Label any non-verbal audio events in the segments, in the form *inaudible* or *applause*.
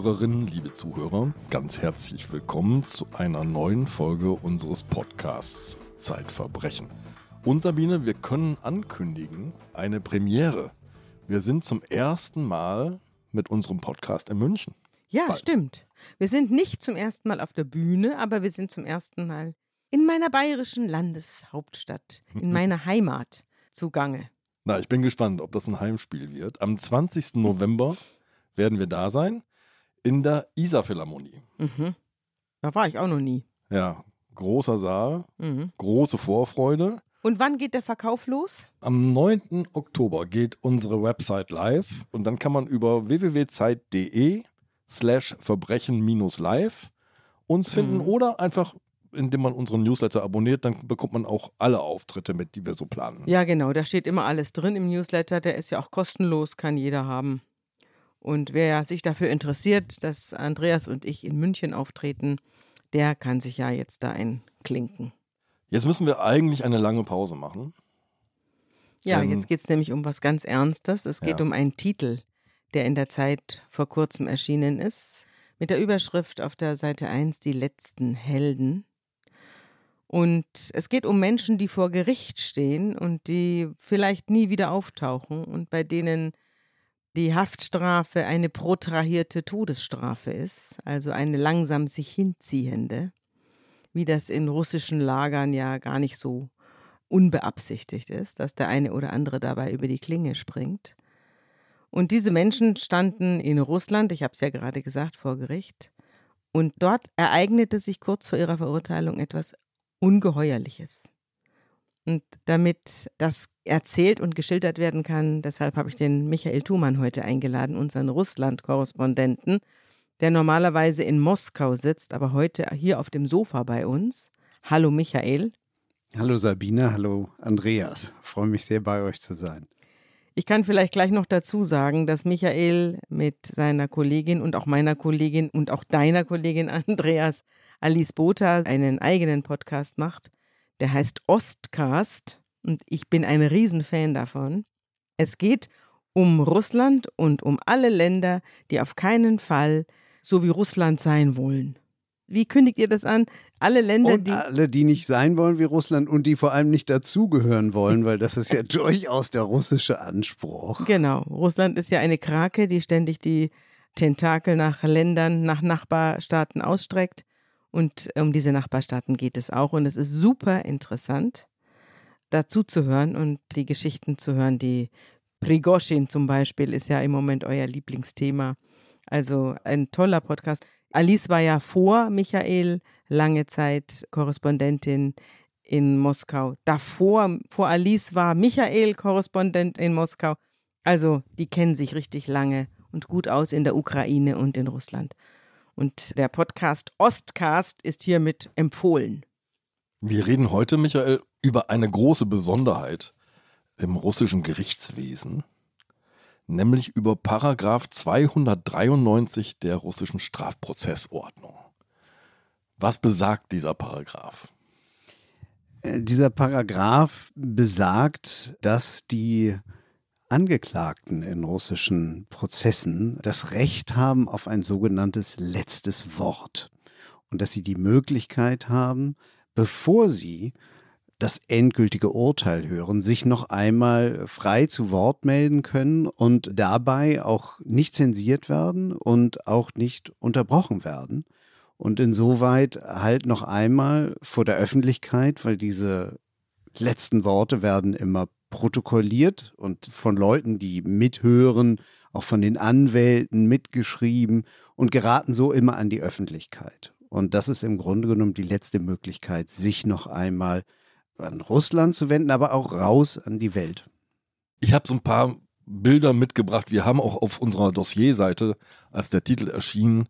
Liebe Zuhörerinnen, liebe Zuhörer, ganz herzlich willkommen zu einer neuen Folge unseres Podcasts Zeitverbrechen. Und Sabine, wir können ankündigen, eine Premiere. Wir sind zum ersten Mal mit unserem Podcast in München. Ja, Bald. stimmt. Wir sind nicht zum ersten Mal auf der Bühne, aber wir sind zum ersten Mal in meiner bayerischen Landeshauptstadt, in *laughs* meiner Heimat zugange. Na, ich bin gespannt, ob das ein Heimspiel wird. Am 20. November werden wir da sein in der Isar-Philharmonie. Mhm. Da war ich auch noch nie. Ja, großer Saal, Mhm. große Vorfreude. Und wann geht der Verkauf los? Am 9. Oktober geht unsere Website live und dann kann man über www.zeit.de slash verbrechen-live uns finden Mhm. oder einfach, indem man unseren Newsletter abonniert, dann bekommt man auch alle Auftritte mit, die wir so planen. Ja, genau. Da steht immer alles drin im Newsletter. Der ist ja auch kostenlos, kann jeder haben. Und wer sich dafür interessiert, dass Andreas und ich in München auftreten, der kann sich ja jetzt da einklinken. Jetzt müssen wir eigentlich eine lange Pause machen. Ja, Denn- jetzt geht es nämlich um was ganz Ernstes. Es geht Ja. um einen Titel, der in der Zeit vor kurzem erschienen ist, mit der Überschrift auf der Seite 1 Die letzten Helden. Und es geht um Menschen, die vor Gericht stehen und die vielleicht nie wieder auftauchen und bei denen die Haftstrafe eine protrahierte Todesstrafe ist, also eine langsam sich hinziehende, wie das in russischen Lagern ja gar nicht so unbeabsichtigt ist, dass der eine oder andere dabei über die Klinge springt. Und diese Menschen standen in Russland, ich habe es ja gerade gesagt, vor Gericht. Und dort ereignete sich kurz vor ihrer Verurteilung etwas Ungeheuerliches. Und damit das erzählt und geschildert werden kann, deshalb habe ich den Michael Thumann heute eingeladen, unseren Russland-Korrespondenten, der normalerweise in Moskau sitzt, aber heute hier auf dem Sofa bei uns. Hallo Michael. Hallo Sabine, hallo Andreas. Freue mich sehr, bei euch zu sein. Ich kann vielleicht gleich noch dazu sagen, dass Michael mit seiner Kollegin und auch meiner Kollegin und auch deiner Kollegin *laughs* Andreas Alice Botha einen eigenen Podcast macht. Der heißt Ostcast und ich bin ein Riesenfan davon. Es geht um Russland und um alle Länder, die auf keinen Fall so wie Russland sein wollen. Wie kündigt ihr das an? Alle Länder, Und die. alle, die nicht sein wollen wie Russland und die vor allem nicht dazugehören wollen, weil das ist ja *laughs* durchaus der russische Anspruch. Genau. Russland ist ja eine Krake, die ständig die Tentakel nach Ländern, nach Nachbarstaaten ausstreckt. Und um diese Nachbarstaaten geht es auch. Und es ist super interessant, dazu zu hören und die Geschichten zu hören. Die Prigoshin zum Beispiel ist ja im Moment euer Lieblingsthema. Also ein toller Podcast. Alice war ja vor Michael lange Zeit Korrespondentin in Moskau. Davor, vor Alice war Michael Korrespondent in Moskau. Also die kennen sich richtig lange und gut aus in der Ukraine und in Russland. Und der Podcast Ostcast ist hiermit empfohlen. Wir reden heute, Michael, über eine große Besonderheit im russischen Gerichtswesen, nämlich über Paragraph 293 der russischen Strafprozessordnung. Was besagt dieser Paragraph? Äh, Dieser Paragraph besagt, dass die Angeklagten in russischen Prozessen das Recht haben auf ein sogenanntes letztes Wort und dass sie die Möglichkeit haben, bevor sie das endgültige Urteil hören, sich noch einmal frei zu Wort melden können und dabei auch nicht zensiert werden und auch nicht unterbrochen werden. Und insoweit halt noch einmal vor der Öffentlichkeit, weil diese letzten Worte werden immer protokolliert und von Leuten, die mithören, auch von den Anwälten mitgeschrieben und geraten so immer an die Öffentlichkeit. Und das ist im Grunde genommen die letzte Möglichkeit, sich noch einmal an Russland zu wenden, aber auch raus an die Welt. Ich habe so ein paar Bilder mitgebracht. Wir haben auch auf unserer Dossierseite, als der Titel erschien,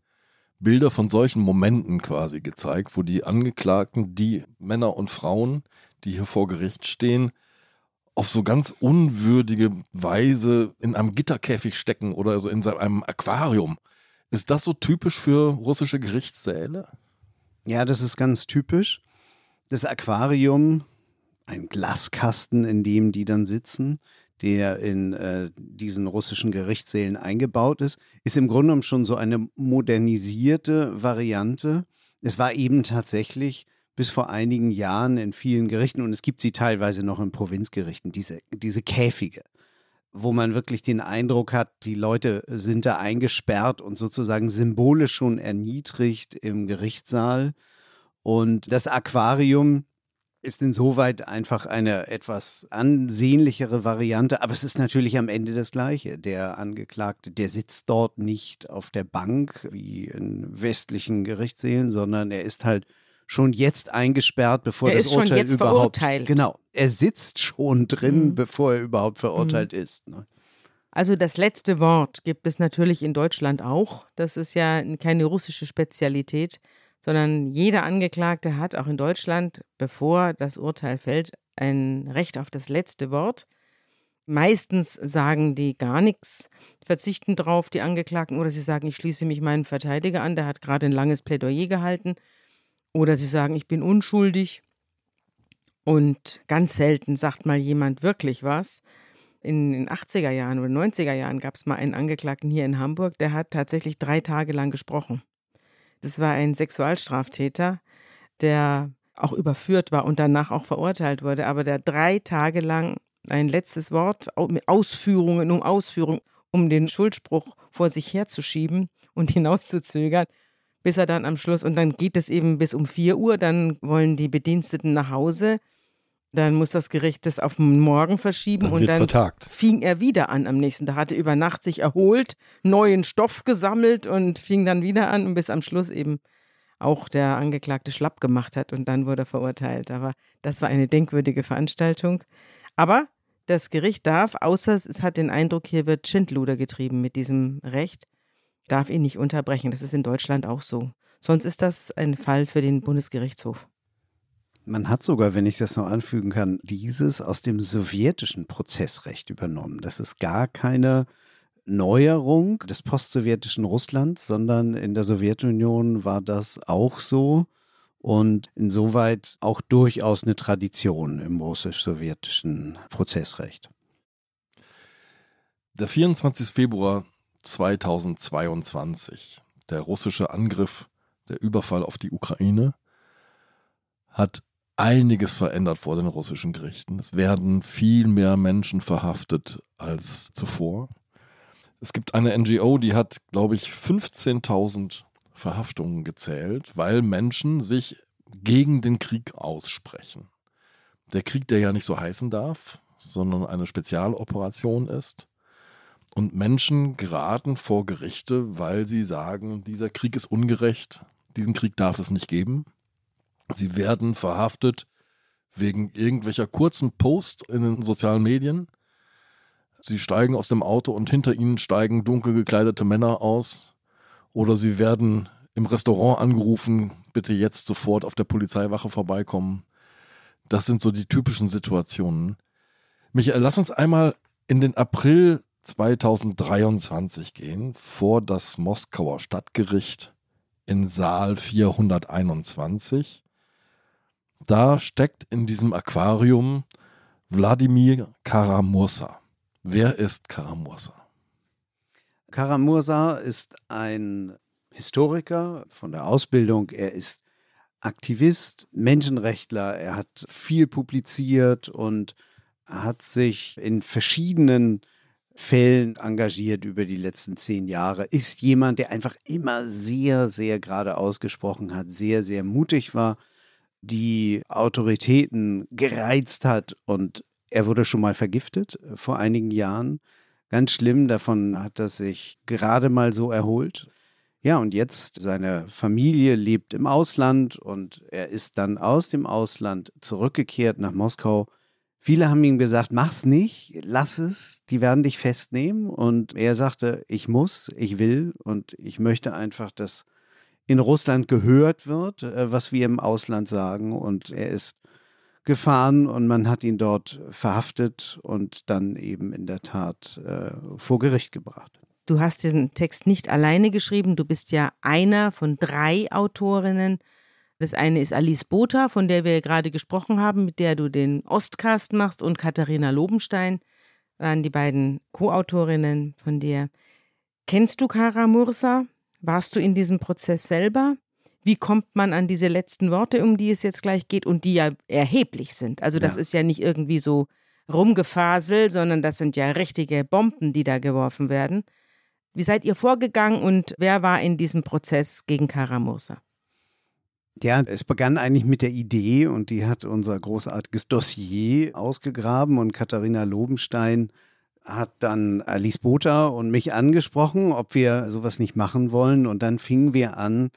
Bilder von solchen Momenten quasi gezeigt, wo die Angeklagten, die Männer und Frauen, die hier vor Gericht stehen, auf so ganz unwürdige Weise in einem Gitterkäfig stecken oder so in einem Aquarium. Ist das so typisch für russische Gerichtssäle? Ja, das ist ganz typisch. Das Aquarium, ein Glaskasten, in dem die dann sitzen, der in äh, diesen russischen Gerichtssälen eingebaut ist, ist im Grunde genommen schon so eine modernisierte Variante. Es war eben tatsächlich bis vor einigen Jahren in vielen Gerichten und es gibt sie teilweise noch in Provinzgerichten, diese, diese Käfige, wo man wirklich den Eindruck hat, die Leute sind da eingesperrt und sozusagen symbolisch schon erniedrigt im Gerichtssaal. Und das Aquarium ist insoweit einfach eine etwas ansehnlichere Variante, aber es ist natürlich am Ende das Gleiche. Der Angeklagte, der sitzt dort nicht auf der Bank wie in westlichen Gerichtssälen, sondern er ist halt schon jetzt eingesperrt, bevor er das Urteil schon jetzt überhaupt. Verurteilt. Genau, er sitzt schon drin, Mhm. bevor er überhaupt verurteilt Mhm. ist. Ne? Also das letzte Wort gibt es natürlich in Deutschland auch. Das ist ja keine russische Spezialität, sondern jeder Angeklagte hat auch in Deutschland, bevor das Urteil fällt, ein Recht auf das letzte Wort. Meistens sagen die gar nichts, verzichten drauf, die Angeklagten, oder sie sagen, ich schließe mich meinem Verteidiger an, der hat gerade ein langes Plädoyer gehalten. Oder sie sagen, ich bin unschuldig. Und ganz selten sagt mal jemand wirklich was. In den 80er Jahren oder 90er Jahren gab es mal einen Angeklagten hier in Hamburg, der hat tatsächlich drei Tage lang gesprochen. Das war ein Sexualstraftäter, der auch überführt war und danach auch verurteilt wurde, aber der drei Tage lang ein letztes Wort, mit Ausführungen um Ausführung, um den Schuldspruch vor sich herzuschieben und *laughs* hinauszuzögern, bis er dann am Schluss, und dann geht es eben bis um 4 Uhr, dann wollen die Bediensteten nach Hause, dann muss das Gericht das auf morgen verschieben Dann und dann vertagt. fing er wieder an am nächsten Tag, hatte über Nacht sich erholt, neuen Stoff gesammelt und fing dann wieder an und bis am Schluss eben auch der Angeklagte schlapp gemacht hat und dann wurde er verurteilt. Aber das war eine denkwürdige Veranstaltung. Aber das Gericht darf, außer es hat den Eindruck, hier wird Schindluder getrieben mit diesem Recht, darf ihn nicht unterbrechen. Das ist in Deutschland auch so. Sonst ist das ein Fall für den Bundesgerichtshof. Man hat sogar, wenn ich das noch anfügen kann, dieses aus dem sowjetischen Prozessrecht übernommen. Das ist gar keine Neuerung des postsowjetischen Russlands, sondern in der Sowjetunion war das auch so und insoweit auch durchaus eine Tradition im russisch-sowjetischen Prozessrecht. Der 24. Februar 2022, der russische Angriff, der Überfall auf die Ukraine, hat einiges verändert vor den russischen Gerichten. Es werden viel mehr Menschen verhaftet als zuvor. Es gibt eine NGO, die hat, glaube ich, 15.000 Verhaftungen gezählt, weil Menschen sich gegen den Krieg aussprechen. Der Krieg, der ja nicht so heißen darf, sondern eine Spezialoperation ist. Und Menschen geraten vor Gerichte, weil sie sagen, dieser Krieg ist ungerecht, diesen Krieg darf es nicht geben. Sie werden verhaftet wegen irgendwelcher kurzen Posts in den sozialen Medien. Sie steigen aus dem Auto und hinter ihnen steigen dunkel gekleidete Männer aus. Oder sie werden im Restaurant angerufen, bitte jetzt sofort auf der Polizeiwache vorbeikommen. Das sind so die typischen Situationen. Michael, lass uns einmal in den April 2023 gehen, vor das Moskauer Stadtgericht in Saal 421. Da steckt in diesem Aquarium Wladimir Karamursa. Wer ist Karamursa? Karamursa ist ein Historiker von der Ausbildung. Er ist Aktivist, Menschenrechtler. Er hat viel publiziert und hat sich in verschiedenen Fällen engagiert über die letzten zehn Jahre. Ist jemand, der einfach immer sehr, sehr gerade ausgesprochen hat, sehr, sehr mutig war, die Autoritäten gereizt hat und er wurde schon mal vergiftet äh, vor einigen Jahren. Ganz schlimm, davon hat er sich gerade mal so erholt. Ja, und jetzt seine Familie lebt im Ausland und er ist dann aus dem Ausland zurückgekehrt nach Moskau. Viele haben ihm gesagt, mach's nicht, lass es, die werden dich festnehmen. Und er sagte, ich muss, ich will und ich möchte einfach, dass in Russland gehört wird, äh, was wir im Ausland sagen. Und er ist gefahren und man hat ihn dort verhaftet und dann eben in der Tat äh, vor Gericht gebracht. Du hast diesen Text nicht alleine geschrieben, du bist ja einer von drei Autorinnen. Das eine ist Alice Botha, von der wir gerade gesprochen haben, mit der du den Ostcast machst, und Katharina Lobenstein. waren die beiden Co-Autorinnen von dir. Kennst du Kara Mursa? Warst du in diesem Prozess selber? Wie kommt man an diese letzten Worte, um die es jetzt gleich geht und die ja erheblich sind? Also das ja. ist ja nicht irgendwie so rumgefasel, sondern das sind ja richtige Bomben, die da geworfen werden. Wie seid ihr vorgegangen und wer war in diesem Prozess gegen Kara Mursa? Ja, es begann eigentlich mit der Idee und die hat unser großartiges Dossier ausgegraben und Katharina Lobenstein hat dann Alice Botha und mich angesprochen, ob wir sowas nicht machen wollen und dann fingen wir an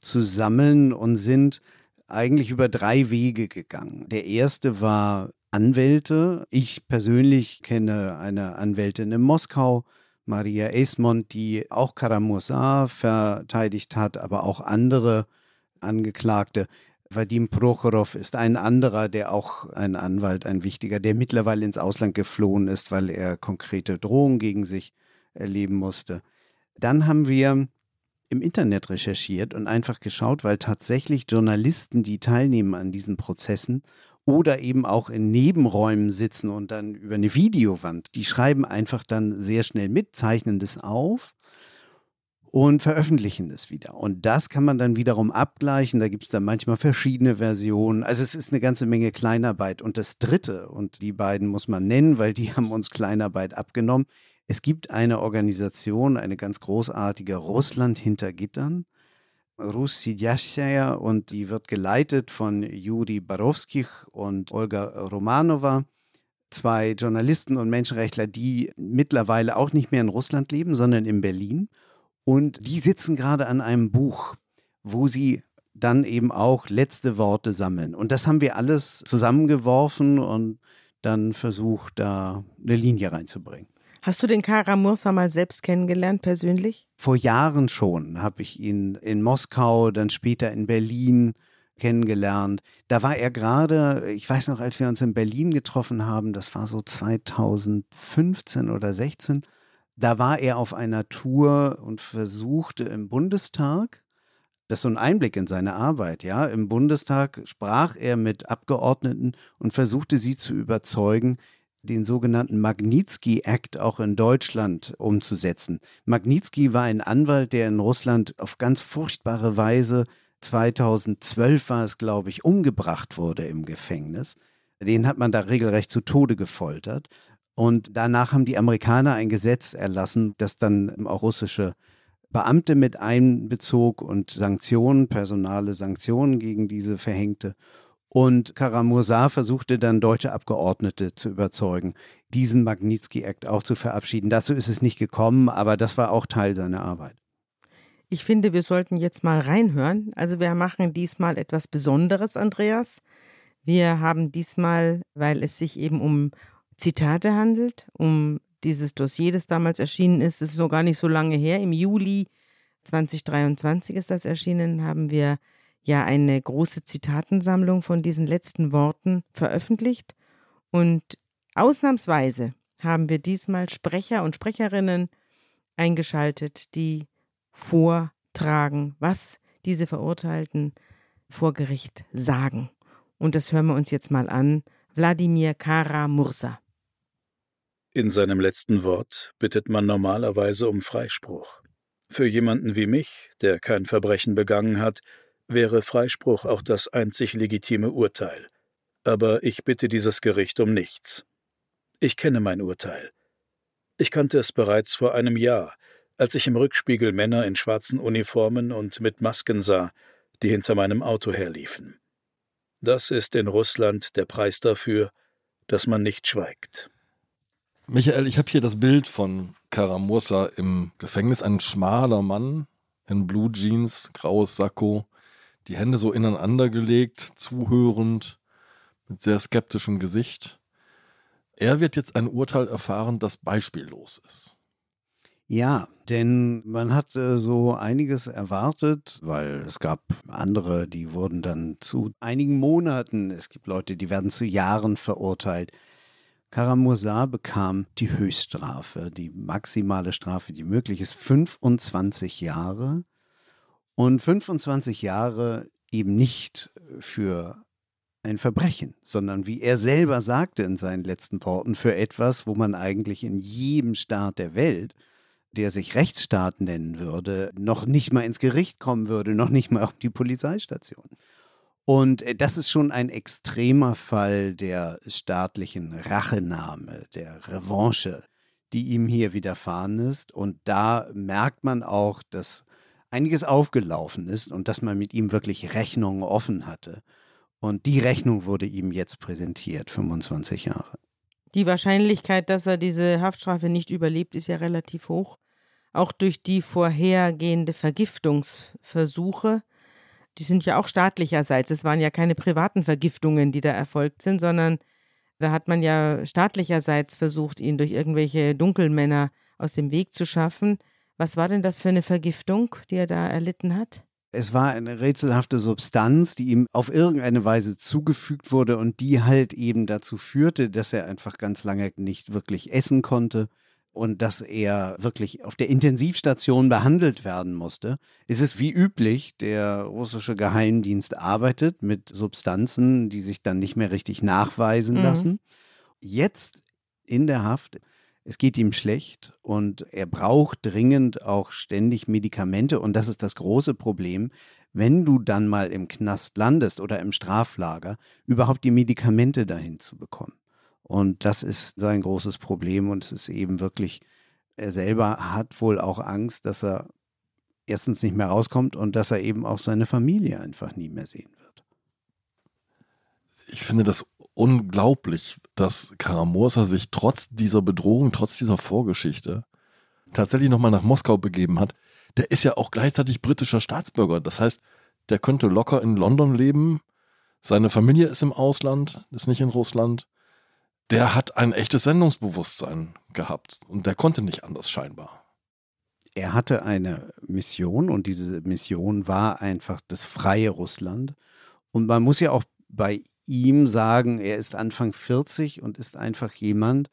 zu sammeln und sind eigentlich über drei Wege gegangen. Der erste war Anwälte. Ich persönlich kenne eine Anwältin in Moskau, Maria Esmond, die auch Karamursa verteidigt hat, aber auch andere Angeklagte. Vadim Prochorov ist ein anderer, der auch ein Anwalt, ein wichtiger, der mittlerweile ins Ausland geflohen ist, weil er konkrete Drohungen gegen sich erleben musste. Dann haben wir im Internet recherchiert und einfach geschaut, weil tatsächlich Journalisten, die teilnehmen an diesen Prozessen oder eben auch in Nebenräumen sitzen und dann über eine Videowand, die schreiben einfach dann sehr schnell mit, zeichnen das auf und veröffentlichen es wieder. Und das kann man dann wiederum abgleichen. Da gibt es dann manchmal verschiedene Versionen. Also es ist eine ganze Menge Kleinarbeit. Und das Dritte, und die beiden muss man nennen, weil die *laughs* haben uns Kleinarbeit abgenommen. Es gibt eine Organisation, eine ganz großartige Russland hinter Gittern. Rus und die wird geleitet von Juri Barowskich und Olga Romanova zwei Journalisten und Menschenrechtler, die mittlerweile auch nicht mehr in Russland leben, sondern in Berlin. Und die sitzen gerade an einem Buch, wo sie dann eben auch letzte Worte sammeln. Und das haben wir alles zusammengeworfen und dann versucht, da eine Linie reinzubringen. Hast du den Kara Mursa mal selbst kennengelernt, persönlich? Vor Jahren schon habe ich ihn in Moskau, dann später in Berlin kennengelernt. Da war er gerade, ich weiß noch, als wir uns in Berlin getroffen haben, das war so 2015 oder 16, da war er auf einer Tour und versuchte im Bundestag, das ist so ein Einblick in seine Arbeit, ja, im Bundestag sprach er mit Abgeordneten und versuchte sie zu überzeugen, den sogenannten Magnitsky Act auch in Deutschland umzusetzen. Magnitsky war ein Anwalt, der in Russland auf ganz furchtbare Weise 2012 war es, glaube ich, umgebracht wurde im Gefängnis. Den hat man da regelrecht zu Tode gefoltert. Und danach haben die Amerikaner ein Gesetz erlassen, das dann auch russische Beamte mit einbezog und Sanktionen, personale Sanktionen gegen diese verhängte. Und Karamursa versuchte dann deutsche Abgeordnete zu überzeugen, diesen Magnitsky Act auch zu verabschieden. Dazu ist es nicht gekommen, aber das war auch Teil seiner Arbeit. Ich finde, wir sollten jetzt mal reinhören. Also wir machen diesmal etwas Besonderes, Andreas. Wir haben diesmal, weil es sich eben um Zitate handelt, um dieses Dossier, das damals erschienen ist. Ist noch gar nicht so lange her. Im Juli 2023 ist das erschienen, haben wir ja eine große Zitatensammlung von diesen letzten Worten veröffentlicht. Und ausnahmsweise haben wir diesmal Sprecher und Sprecherinnen eingeschaltet, die vortragen, was diese Verurteilten vor Gericht sagen. Und das hören wir uns jetzt mal an. Wladimir Kara Mursa. In seinem letzten Wort bittet man normalerweise um Freispruch. Für jemanden wie mich, der kein Verbrechen begangen hat, wäre Freispruch auch das einzig legitime Urteil. Aber ich bitte dieses Gericht um nichts. Ich kenne mein Urteil. Ich kannte es bereits vor einem Jahr, als ich im Rückspiegel Männer in schwarzen Uniformen und mit Masken sah, die hinter meinem Auto herliefen. Das ist in Russland der Preis dafür, dass man nicht schweigt. Michael, ich habe hier das Bild von Karamursa im Gefängnis. Ein schmaler Mann in Blue Jeans, graues Sakko, die Hände so ineinander gelegt, zuhörend, mit sehr skeptischem Gesicht. Er wird jetzt ein Urteil erfahren, das beispiellos ist. Ja, denn man hat äh, so einiges erwartet, weil es gab andere, die wurden dann zu einigen Monaten, es gibt Leute, die werden zu Jahren verurteilt. Karamursa bekam die Höchststrafe, die maximale Strafe, die möglich ist, 25 Jahre. Und 25 Jahre eben nicht für ein Verbrechen, sondern wie er selber sagte in seinen letzten Worten, für etwas, wo man eigentlich in jedem Staat der Welt, der sich Rechtsstaat nennen würde, noch nicht mal ins Gericht kommen würde, noch nicht mal auf die Polizeistation. Und äh, das ist schon ein extremer Fall der staatlichen Rachenahme, der Revanche, die ihm hier widerfahren ist. Und da merkt man auch, dass einiges aufgelaufen ist und dass man mit ihm wirklich Rechnungen offen hatte. Und die Rechnung wurde ihm jetzt präsentiert, 25 Jahre. Die Wahrscheinlichkeit, dass er diese Haftstrafe nicht überlebt, ist ja relativ hoch. Auch durch die vorhergehende Vergiftungsversuche. Die sind ja auch staatlicherseits. Es waren ja keine privaten Vergiftungen, die da erfolgt sind, sondern da hat man ja staatlicherseits versucht, ihn durch irgendwelche Dunkelmänner aus dem Weg zu schaffen. Was war denn das für eine Vergiftung, die er da erlitten hat? Es war eine rätselhafte Substanz, die ihm auf irgendeine Weise zugefügt wurde und die halt eben dazu führte, dass er einfach ganz lange nicht wirklich essen konnte und dass er wirklich auf der Intensivstation behandelt werden musste. Es ist wie üblich, der russische Geheimdienst arbeitet mit Substanzen, die sich dann nicht mehr richtig nachweisen mhm. lassen. Jetzt in der Haft es geht ihm schlecht und er braucht dringend auch ständig Medikamente und das ist das große Problem, wenn du dann mal im Knast landest oder im Straflager, überhaupt die Medikamente dahin zu bekommen. Und das ist sein großes Problem und es ist eben wirklich, er selber hat wohl auch Angst, dass er erstens nicht mehr rauskommt und dass er eben auch seine Familie einfach nie mehr sehen wird. Ich finde das unglaublich, dass Karamursa sich trotz dieser Bedrohung, trotz dieser Vorgeschichte tatsächlich nochmal nach Moskau begeben hat. Der ist ja auch gleichzeitig britischer Staatsbürger. Das heißt, der könnte locker in London leben. Seine Familie ist im Ausland, ist nicht in Russland. Der hat ein echtes Sendungsbewusstsein gehabt und der konnte nicht anders scheinbar. Er hatte eine Mission und diese Mission war einfach das freie Russland. Und man muss ja auch bei ihm sagen, er ist Anfang 40 und ist einfach jemand,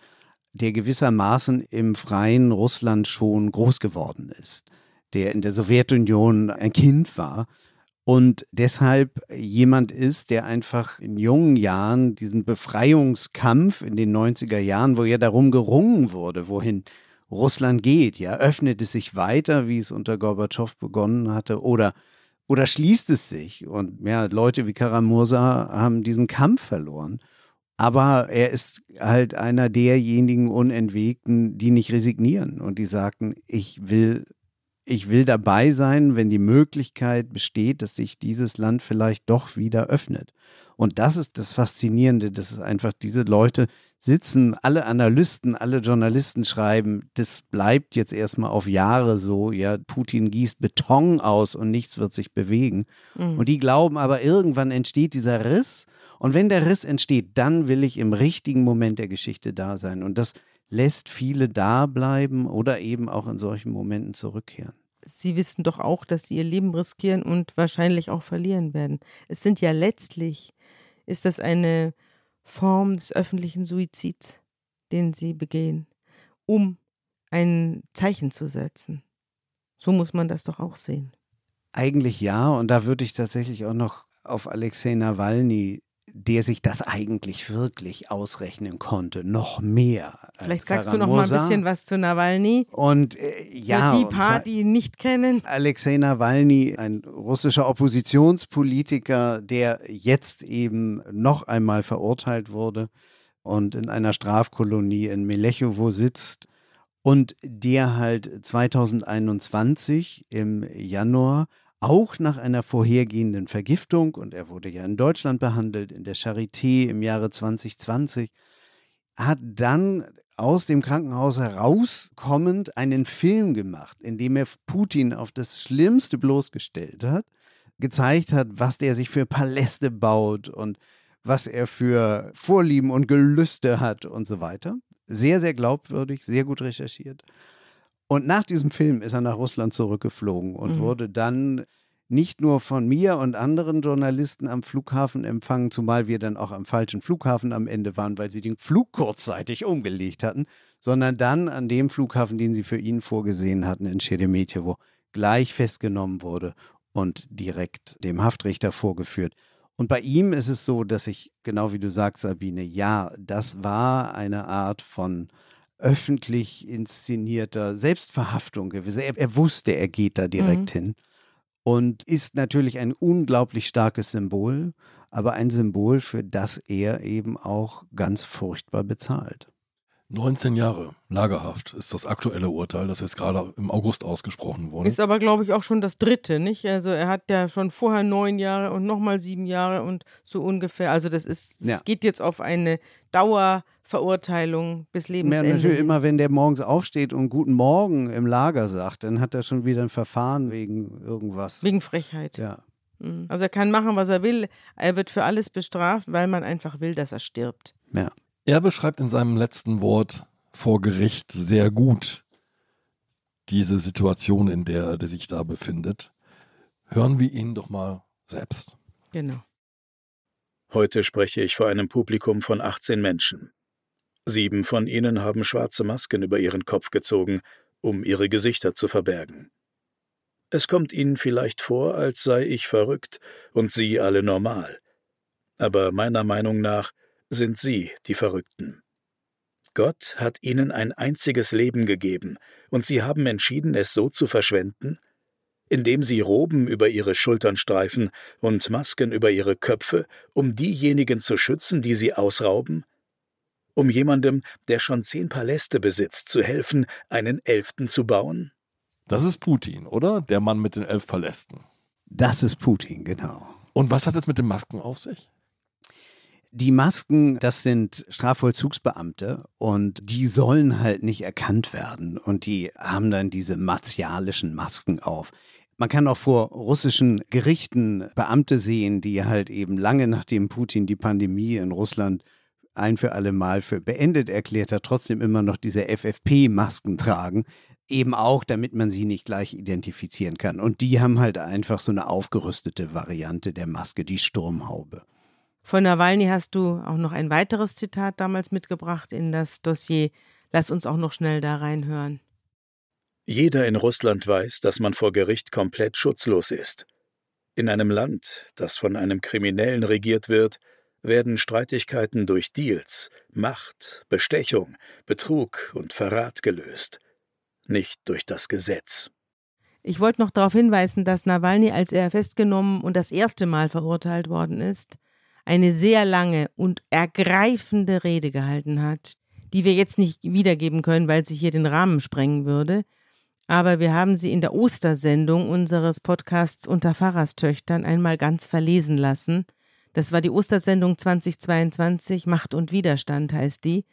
der gewissermaßen im freien Russland schon groß geworden ist, der in der Sowjetunion ein Kind war und deshalb jemand ist, der einfach in jungen Jahren diesen Befreiungskampf in den 90er Jahren, wo ja darum gerungen wurde, wohin Russland geht, ja, öffnet es sich weiter, wie es unter Gorbatschow begonnen hatte, oder oder schließt es sich? Und ja, Leute wie Karamursa haben diesen Kampf verloren. Aber er ist halt einer derjenigen Unentwegten, die nicht resignieren und die sagten, ich will, ich will dabei sein, wenn die Möglichkeit besteht, dass sich dieses Land vielleicht doch wieder öffnet. Und das ist das Faszinierende, dass es einfach diese Leute sitzen, alle Analysten, alle Journalisten schreiben, das bleibt jetzt erstmal auf Jahre so, ja, Putin gießt Beton aus und nichts wird sich bewegen. Mhm. Und die glauben aber, irgendwann entsteht dieser Riss. Und wenn der Riss entsteht, dann will ich im richtigen Moment der Geschichte da sein. Und das lässt viele da bleiben oder eben auch in solchen Momenten zurückkehren. Sie wissen doch auch, dass Sie Ihr Leben riskieren und wahrscheinlich auch verlieren werden. Es sind ja letztlich ist das eine Form des öffentlichen Suizids, den sie begehen, um ein Zeichen zu setzen. So muss man das doch auch sehen. Eigentlich ja, und da würde ich tatsächlich auch noch auf Alexei Nawalny der sich das eigentlich wirklich ausrechnen konnte, noch mehr. Vielleicht sagst Karamosa. du noch mal ein bisschen was zu Nawalny. Und äh, ja, Für die paar, die ihn nicht kennen. Alexei Nawalny, ein russischer Oppositionspolitiker, der jetzt eben noch einmal verurteilt wurde und in einer Strafkolonie in Melechowo sitzt und der halt 2021 im Januar auch nach einer vorhergehenden Vergiftung, und er wurde ja in Deutschland behandelt, in der Charité im Jahre 2020, hat dann aus dem Krankenhaus herauskommend einen Film gemacht, in dem er Putin auf das Schlimmste bloßgestellt hat, gezeigt hat, was der sich für Paläste baut und was er für Vorlieben und Gelüste hat und so weiter. Sehr, sehr glaubwürdig, sehr gut recherchiert. Und nach diesem Film ist er nach Russland zurückgeflogen und mhm. wurde dann nicht nur von mir und anderen Journalisten am Flughafen empfangen, zumal wir dann auch am falschen Flughafen am Ende waren, weil sie den Flug kurzzeitig umgelegt hatten, sondern dann an dem Flughafen, den sie für ihn vorgesehen hatten in Sheremetyevo, gleich festgenommen wurde und direkt dem Haftrichter vorgeführt. Und bei ihm ist es so, dass ich, genau wie du sagst, Sabine, ja, das war eine Art von öffentlich inszenierter Selbstverhaftung gewesen. Er, er wusste, er geht da direkt mhm. hin und ist natürlich ein unglaublich starkes Symbol, aber ein Symbol, für das er eben auch ganz furchtbar bezahlt. 19 Jahre Lagerhaft ist das aktuelle Urteil, das jetzt gerade im August ausgesprochen wurde. Ist aber, glaube ich, auch schon das dritte, nicht? Also er hat ja schon vorher neun Jahre und nochmal sieben Jahre und so ungefähr. Also das ist, ja. geht jetzt auf eine Dauerverurteilung bis Lebensende. Ja, natürlich immer, wenn der morgens aufsteht und Guten Morgen im Lager sagt, dann hat er schon wieder ein Verfahren wegen irgendwas. Wegen Frechheit. Ja. Mhm. Also er kann machen, was er will. Er wird für alles bestraft, weil man einfach will, dass er stirbt. Ja. Er beschreibt in seinem letzten Wort vor Gericht sehr gut diese Situation, in der er sich da befindet. Hören wir ihn doch mal selbst. Genau. Heute spreche ich vor einem Publikum von 18 Menschen. Sieben von ihnen haben schwarze Masken über ihren Kopf gezogen, um ihre Gesichter zu verbergen. Es kommt ihnen vielleicht vor, als sei ich verrückt und sie alle normal. Aber meiner Meinung nach sind sie die Verrückten. Gott hat ihnen ein einziges Leben gegeben, und sie haben entschieden, es so zu verschwenden, indem sie Roben über ihre Schultern streifen und Masken über ihre Köpfe, um diejenigen zu schützen, die sie ausrauben? Um jemandem, der schon zehn Paläste besitzt, zu helfen, einen elften zu bauen? Das ist Putin, oder? Der Mann mit den elf Palästen. Das ist Putin, genau. Und was hat es mit den Masken auf sich? Die Masken, das sind Strafvollzugsbeamte und die sollen halt nicht erkannt werden und die haben dann diese martialischen Masken auf. Man kann auch vor russischen Gerichten Beamte sehen, die halt eben lange nachdem Putin die Pandemie in Russland ein für alle Mal für beendet erklärt hat, trotzdem immer noch diese FFP-Masken tragen. Eben auch, damit man sie nicht gleich identifizieren kann. Und die haben halt einfach so eine aufgerüstete Variante der Maske, die Sturmhaube. Von Nawalny hast du auch noch ein weiteres Zitat damals mitgebracht in das Dossier. Lass uns auch noch schnell da reinhören. Jeder in Russland weiß, dass man vor Gericht komplett schutzlos ist. In einem Land, das von einem Kriminellen regiert wird, werden Streitigkeiten durch Deals, Macht, Bestechung, Betrug und Verrat gelöst, nicht durch das Gesetz. Ich wollte noch darauf hinweisen, dass Nawalny, als er festgenommen und das erste Mal verurteilt worden ist, eine sehr lange und ergreifende Rede gehalten hat, die wir jetzt nicht wiedergeben können, weil sie hier den Rahmen sprengen würde. Aber wir haben sie in der Ostersendung unseres Podcasts unter Pfarrerstöchtern einmal ganz verlesen lassen. Das war die Ostersendung 2022, Macht und Widerstand heißt die.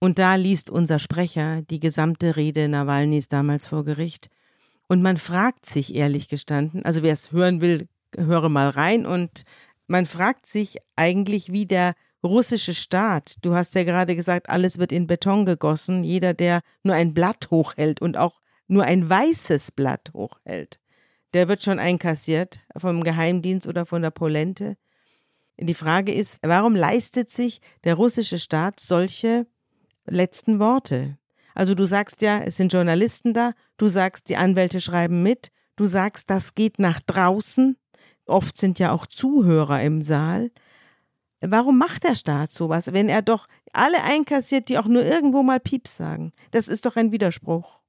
Und da liest unser Sprecher die gesamte Rede Nawalnys damals vor Gericht. Und man fragt sich ehrlich gestanden, also wer es hören will, höre mal rein und man fragt sich eigentlich, wie der russische Staat, du hast ja gerade gesagt, alles wird in Beton gegossen, jeder, der nur ein Blatt hochhält und auch nur ein weißes Blatt hochhält, der wird schon einkassiert vom Geheimdienst oder von der Polente. Die Frage ist, warum leistet sich der russische Staat solche letzten Worte? Also du sagst ja, es sind Journalisten da, du sagst, die Anwälte schreiben mit, du sagst, das geht nach draußen, oft sind ja auch Zuhörer im Saal. Warum macht der Staat sowas, wenn er doch alle einkassiert, die auch nur irgendwo mal Pieps sagen? Das ist doch ein Widerspruch.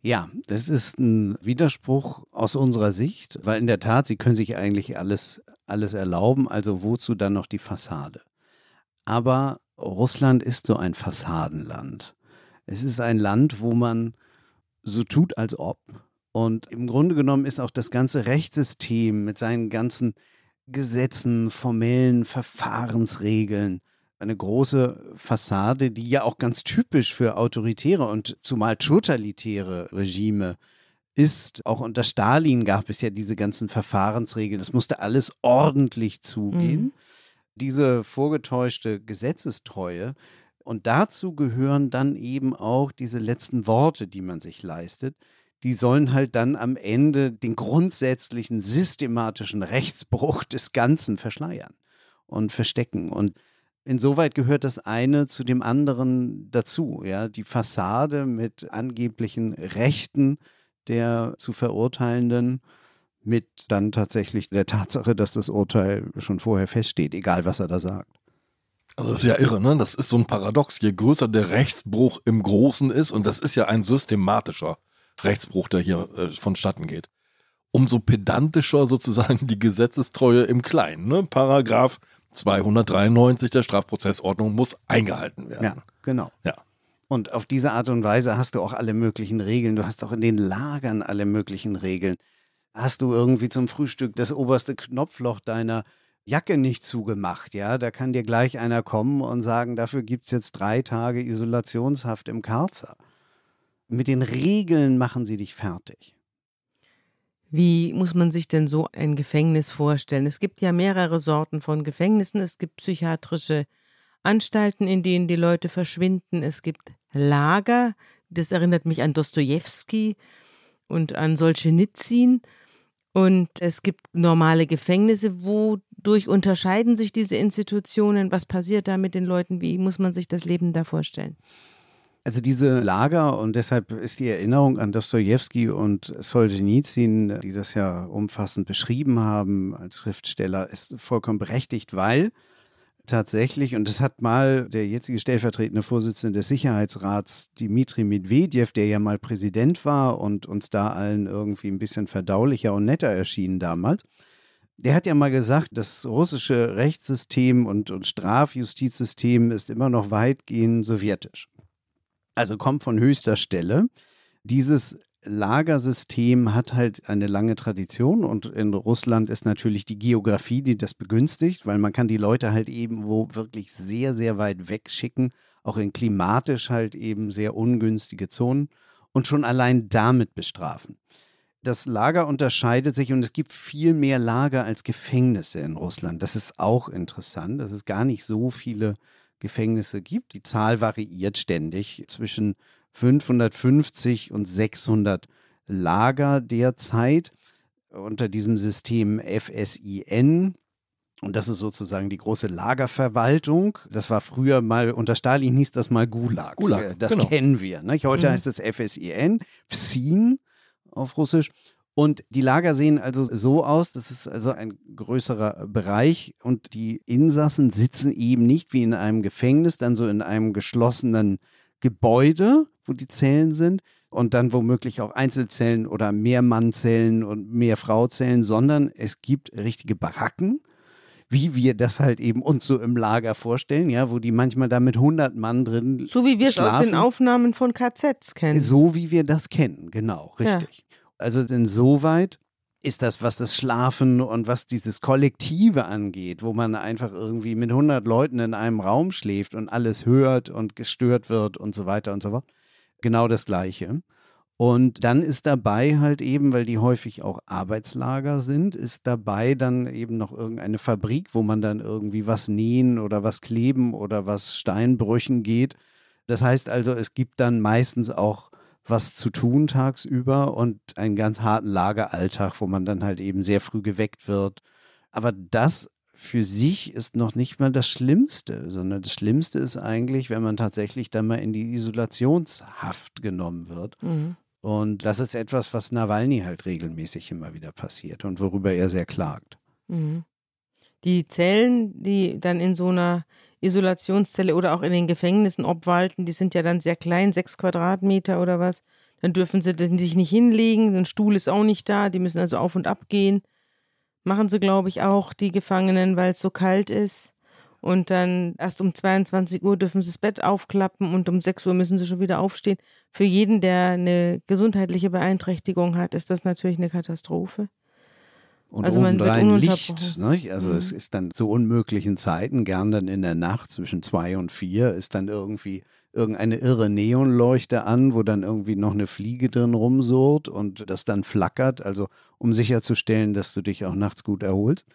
Ja, das ist ein Widerspruch aus unserer Sicht, weil in der Tat, sie können sich eigentlich alles, alles erlauben, also wozu dann noch die Fassade? Aber Russland ist so ein Fassadenland. Es ist ein Land, wo man so tut, als ob, und im Grunde genommen ist auch das ganze Rechtssystem mit seinen ganzen Gesetzen, formellen Verfahrensregeln eine große Fassade, die ja auch ganz typisch für autoritäre und zumal totalitäre Regime ist. Auch unter Stalin gab es ja diese ganzen Verfahrensregeln. Es musste alles ordentlich zugehen. Mhm. Diese vorgetäuschte Gesetzestreue. Und dazu gehören dann eben auch diese letzten Worte, die man sich leistet die sollen halt dann am Ende den grundsätzlichen systematischen Rechtsbruch *laughs* des Ganzen verschleiern und verstecken. Und insoweit gehört das eine zu dem anderen dazu. Ja, die Fassade mit angeblichen Rechten der zu Verurteilenden, mit dann tatsächlich der Tatsache, dass das Urteil schon vorher feststeht, egal was er da sagt. Also das ist ja irre, ne? Das ist so ein Paradox. Je größer der Rechtsbruch im Großen ist, und das ist ja ein systematischer Rechtsbruch, der hier äh, vonstatten geht, umso pedantischer sozusagen die Gesetzestreue im Kleinen. Ne? Paragraph 293 der Strafprozessordnung muss eingehalten werden. Ja, genau. Ja. Und auf diese Art und Weise hast du auch alle möglichen Regeln. Du hast auch in den Lagern alle möglichen Regeln. Hast du irgendwie zum Frühstück das oberste Knopfloch deiner Jacke nicht zugemacht, ja, da kann dir gleich einer kommen und sagen, dafür gibt es jetzt drei Tage Isolationshaft im Karzer. Mit den Regeln machen sie dich fertig. Wie muss man sich denn so ein Gefängnis vorstellen? Es gibt ja mehrere Sorten von Gefängnissen. Es gibt psychiatrische Anstalten, in denen die Leute verschwinden. Es gibt Lager. Das erinnert mich an Dostoevsky und an Solzhenitsyn. Und es gibt normale Gefängnisse. Wodurch unterscheiden sich diese Institutionen? Was passiert da mit den Leuten? Wie muss man sich das Leben da vorstellen? Also diese Lager und deshalb ist die Erinnerung an Dostoevsky und Solzhenitsyn, die das ja umfassend beschrieben haben als Schriftsteller, ist vollkommen berechtigt, weil tatsächlich, und das hat mal der jetzige stellvertretende Vorsitzende des Sicherheitsrats, Dmitri Medvedev, der ja mal Präsident war und uns da allen irgendwie ein bisschen verdaulicher und netter erschienen damals, der hat ja mal gesagt, das russische Rechtssystem und, und Strafjustizsystem ist immer noch weitgehend sowjetisch also kommt von höchster Stelle. Dieses Lagersystem hat halt eine lange Tradition und in Russland ist natürlich die Geografie, die das begünstigt, weil man kann die Leute halt eben wo wirklich sehr, sehr weit weg schicken, auch in klimatisch halt eben sehr ungünstige Zonen und schon allein damit bestrafen. Das Lager unterscheidet sich und es gibt viel mehr Lager als Gefängnisse in Russland. Das ist auch interessant, dass es gar nicht so viele Gefängnisse gibt. Die Zahl variiert ständig zwischen 550 und 600 Lager derzeit unter diesem System FSIN. Und das ist sozusagen die große Lagerverwaltung. Das war früher mal, unter Stalin hieß das mal Gulag. Gulag das genau. kennen wir. Nicht? Heute mhm. heißt es FSIN, FSIN auf Russisch. Und die Lager sehen also so aus, das ist also ein größerer Bereich und die Insassen sitzen eben nicht wie in einem Gefängnis, dann so in einem geschlossenen Gebäude, wo die Zellen sind und dann womöglich auch Einzelzellen oder Mehrmannzellen und Mehrfrauzellen, sondern es gibt richtige Baracken, wie wir das halt eben uns so im Lager vorstellen, ja, wo die manchmal da mit 100 Mann drin So wie wir es aus den Aufnahmen von KZs kennen. So wie wir das kennen, genau, richtig. Ja. Also insoweit ist das, was das Schlafen und was dieses Kollektive angeht, wo man einfach irgendwie mit 100 Leuten in einem Raum schläft und alles hört und gestört wird und so weiter und so fort, genau das Gleiche. Und dann ist dabei halt eben, weil die häufig auch Arbeitslager sind, ist dabei dann eben noch irgendeine Fabrik, wo man dann irgendwie was nähen oder was kleben oder was Steinbrüchen geht. Das heißt also, es gibt dann meistens auch was zu tun tagsüber und einen ganz harten Lageralltag, wo man dann halt eben sehr früh geweckt wird. Aber das für sich ist noch nicht mal das Schlimmste, sondern das Schlimmste ist eigentlich, wenn man tatsächlich dann mal in die Isolationshaft genommen wird. Mhm. Und das ist etwas, was Nawalny halt regelmäßig immer wieder passiert und worüber er sehr klagt. Mhm. Die Zellen, die dann in so einer Isolationszelle oder auch in den Gefängnissen obwalten, die sind ja dann sehr klein, sechs Quadratmeter oder was. Dann dürfen sie sich nicht hinlegen, ein Stuhl ist auch nicht da, die müssen also auf und ab gehen. Machen sie, glaube ich, auch, die Gefangenen, weil es so kalt ist. Und dann erst um 22 Uhr dürfen sie das Bett aufklappen und um 6 Uhr müssen sie schon wieder aufstehen. Für jeden, der eine gesundheitliche Beeinträchtigung hat, ist das natürlich eine Katastrophe. Und also obendrein Licht. Ne? Also mhm. es ist dann zu unmöglichen Zeiten, gern dann in der Nacht zwischen zwei und vier, ist dann irgendwie irgendeine irre Neonleuchte an, wo dann irgendwie noch eine Fliege drin rumsurrt und das dann flackert, also um sicherzustellen, dass du dich auch nachts gut erholst.